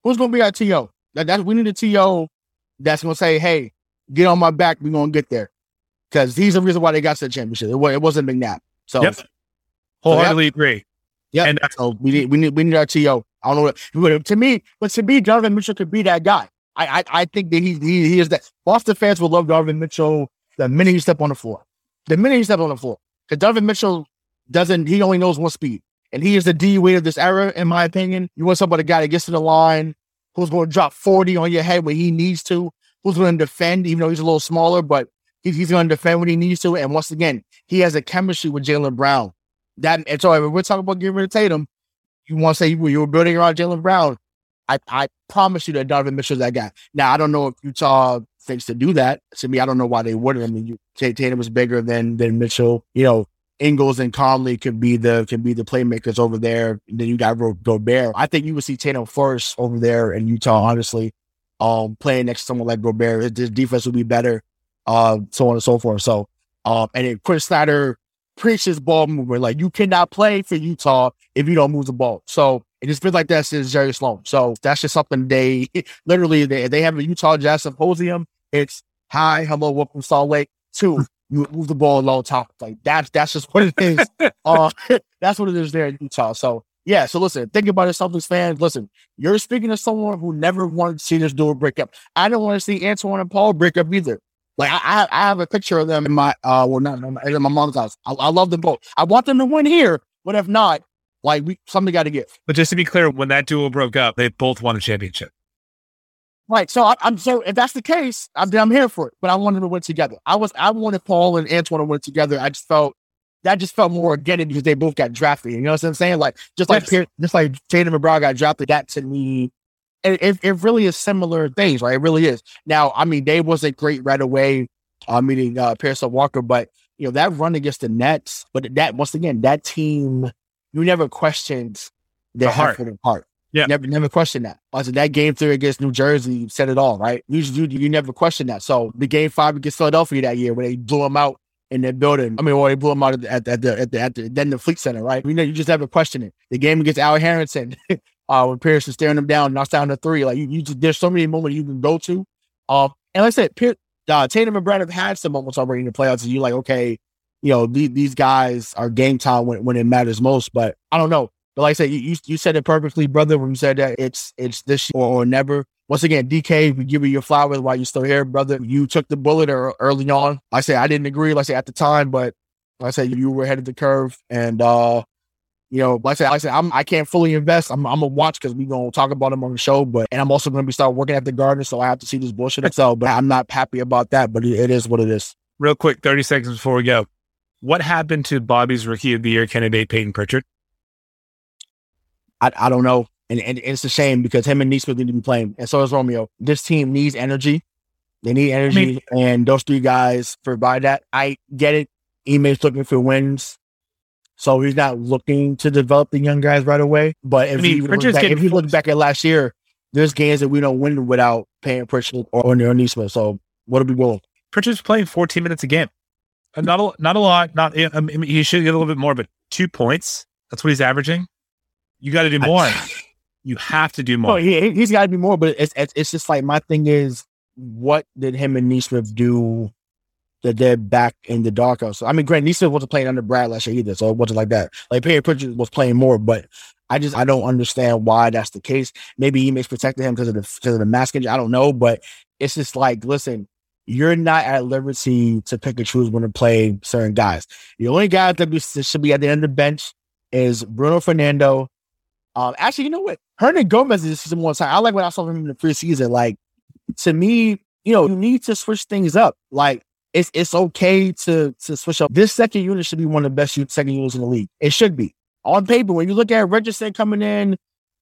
Who's gonna be our TO? That, that's we need a TO that's gonna say, hey, get on my back, we're gonna get there. Because he's the reason why they got to the championship. It, it wasn't McNabb. So Yep. Wholeheartedly agree. yeah. And uh, so we need we need we need our TO. I don't know what to me, but to me, Donovan Mitchell could be that guy. I I, I think that he, he he is that Boston fans will love Donovan Mitchell the minute he step on the floor. The minute he step on the floor. Because Donovan Mitchell doesn't he only knows one speed. And he is the D-Wade of this era, in my opinion. You want somebody guy that gets to the line, who's going to drop 40 on your head when he needs to, who's going to defend, even though he's a little smaller, but he- he's going to defend when he needs to. And once again, he has a chemistry with Jaylen Brown. That and so if we're talking about getting rid of Tatum, you want to say you, you were building around Jaylen Brown. I, I promise you that Donovan Mitchell's that guy. Now I don't know if Utah thinks to do that. To me, I don't know why they wouldn't. I mean, you, Tatum was bigger than than Mitchell. You know, Ingles and Conley could be the can be the playmakers over there. And then you got Ro- Gobert. I think you would see Tatum first over there in Utah. Honestly, um, playing next to someone like Gobert, his defense would be better. Uh, so on and so forth. So, um, and then Chris Snyder preaches ball movement. Like you cannot play for Utah if you don't move the ball. So it just feels like that since Jerry Sloan. So that's just something they literally they they have a Utah Jazz symposium. It's hi, hello, welcome Salt Lake. Two, you move the ball low top. Like that's that's just what it is. uh, that's what it is there in Utah. So yeah, so listen, think about it, Celtics fans. Listen, you're speaking to someone who never wanted to see this duo break up. I don't want to see Antoine and Paul break up either. Like I, I, I have a picture of them in my, uh, well, not in my, in my mom's house. I, I love them both. I want them to win here, but if not, like we, something got to give. but just to be clear, when that duo broke up, they both won a championship. Right. So I, I'm so if that's the case, I'm I'm here for it. But I wanted them to win together. I was I wanted Paul and Antoine to win together. I just felt that just felt more organic because they both got drafted. You know what I'm saying? Like just like Yes. Pierce, just like Tatum and Brown got drafted. That to me, it, it, it really is similar things, right? It really is. Now, I mean, they wasn't great right away. Uh, meaning uh, and Walker, but you know that run against the Nets. But that once again, that team, you never questioned their The heart. heart. heart. Yeah. never never questioned that. Said that game three against New Jersey said it all, right? You you, you never question that. So the game five against Philadelphia that year when they blew them out in their building. I mean, well, they blew them out at the at the at the, at the, at the then the Fleet Center, right? You know, you just never question it. The game against Al Harrington, uh, when Pierce is staring them down, knocks down to three. Like you, you just there's so many moments you can go to. Um, and like I said, Pierce, uh, Tatum and Brad have had some moments already in the playoffs, and you're like, okay, you know, these, these guys are game time when, when it matters most. But I don't know. But like I said, you, you, you said it perfectly, brother, when you said that it's it's this or, or never. Once again, DK, we give you your flowers while you're still here, brother. You took the bullet early on. I say I didn't agree, like I say at the time, but like I said you were ahead of the curve. And uh, you know, like I said, like I said, I'm I can't fully invest. I'm I'm gonna watch because we gonna talk about him on the show, but and I'm also gonna be start working at the garden, so I have to see this bullshit itself. But I'm not happy about that. But it, it is what it is. Real quick, 30 seconds before we go. What happened to Bobby's Rookie of the Year candidate, Payton Pritchard? I, I don't know. And, and it's a shame because him and Nesmith need to be playing. And so is Romeo. This team needs energy. They need energy. and those three guys provide that. I get it. Ime's looking for wins. So he's not looking to develop the young guys right away. But if, I mean, he, look back, if you look back at last year, there's games that we don't win without Payton Pritchard or, or Nesmith. So what are we going? Pritchard's playing 14 minutes a game. Uh, Not a, not a lot. Not I mean, he should get a little bit more, but two points. That's what he's averaging. You got to do more. you have to do more. he, he's got to be more, but it's, it's it's just like my thing is, what did him and Nesmith do that they're back in the dark house? I mean, Grant Nesmith wasn't playing under Brad last year either, so it wasn't like that. Like Perry Pritchard was playing more, but I just I don't understand why that's the case. Maybe he makes protected him because of the because of the mask injury. I don't know, but it's just like, listen, you're not at liberty to pick and choose when to play certain guys. The only guy that should be at the end of the bench is Bruno Fernando. Um, actually, you know what? Hernangomez is season one time. I like what I saw from him in the preseason. Like to me, you know, you need to switch things up. Like it's it's okay to to switch up. This second unit should be one of the best second units in the league. It should be on paper. When you look at Richardson coming in,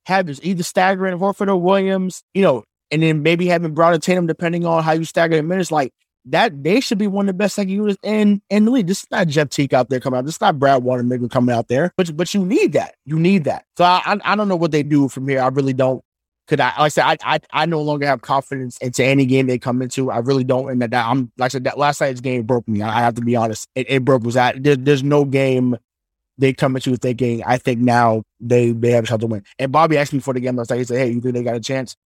have this either staggering Horford or Williams, you know, and then maybe having Brown and Tatum, depending on how you stagger the minutes, like that, they should be one of the best second units in in the league. This is not Jeff Teague out there coming out. This is not Brad Wanamaker coming out there. But but you need that. You need that. So I I, I don't know what they do from here. I really don't. Could I, like I said, I, I I no longer have confidence into any game they come into. I really don't. And that, I'm like I said, that last night's game broke me. I, I have to be honest. It, it broke was that there, there's no game they come into thinking. I think now they they have a shot to win. And Bobby asked me for the game last night. He said, "Hey, you think they got a chance?"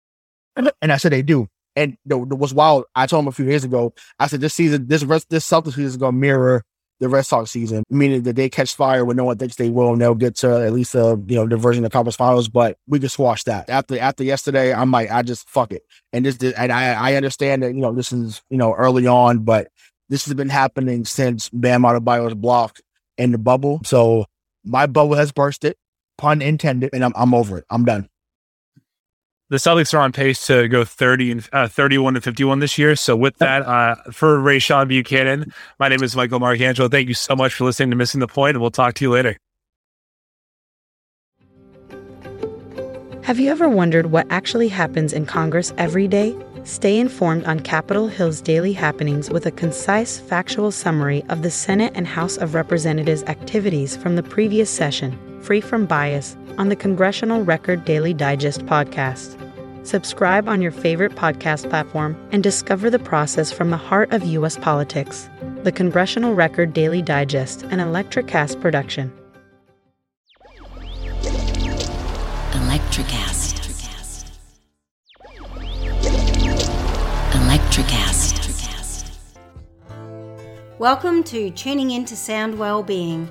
And I said they do. And the, the, what's wild, I told him a few years ago. I said this season, this this Celtics season is going to mirror the Red Sox season, meaning that they catch fire when no one thinks they will, and they'll get to at least uh, you know the version of the conference finals. But we can squash that after after yesterday. I'm like, I just fuck it. And this and I I understand that you know this is you know early on, but this has been happening since Bam Adebayo's block in the bubble. So my bubble has bursted, pun intended, and I'm I'm over it. I'm done. The Celtics are on pace to go 30 and uh, 31 to 51 this year. So with that, uh, for Ray Sean Buchanan, my name is Michael Marcangelo. Thank you so much for listening to Missing the Point, and we'll talk to you later. Have you ever wondered what actually happens in Congress every day? Stay informed on Capitol Hill's daily happenings with a concise, factual summary of the Senate and House of Representatives' activities from the previous session, free from bias, on the Congressional Record Daily Digest podcast. Subscribe on your favorite podcast platform and discover the process from the heart of U.S. politics. The Congressional Record Daily Digest, an Electricast production. Electricast. Electricast. Welcome to Tuning Into Sound Wellbeing,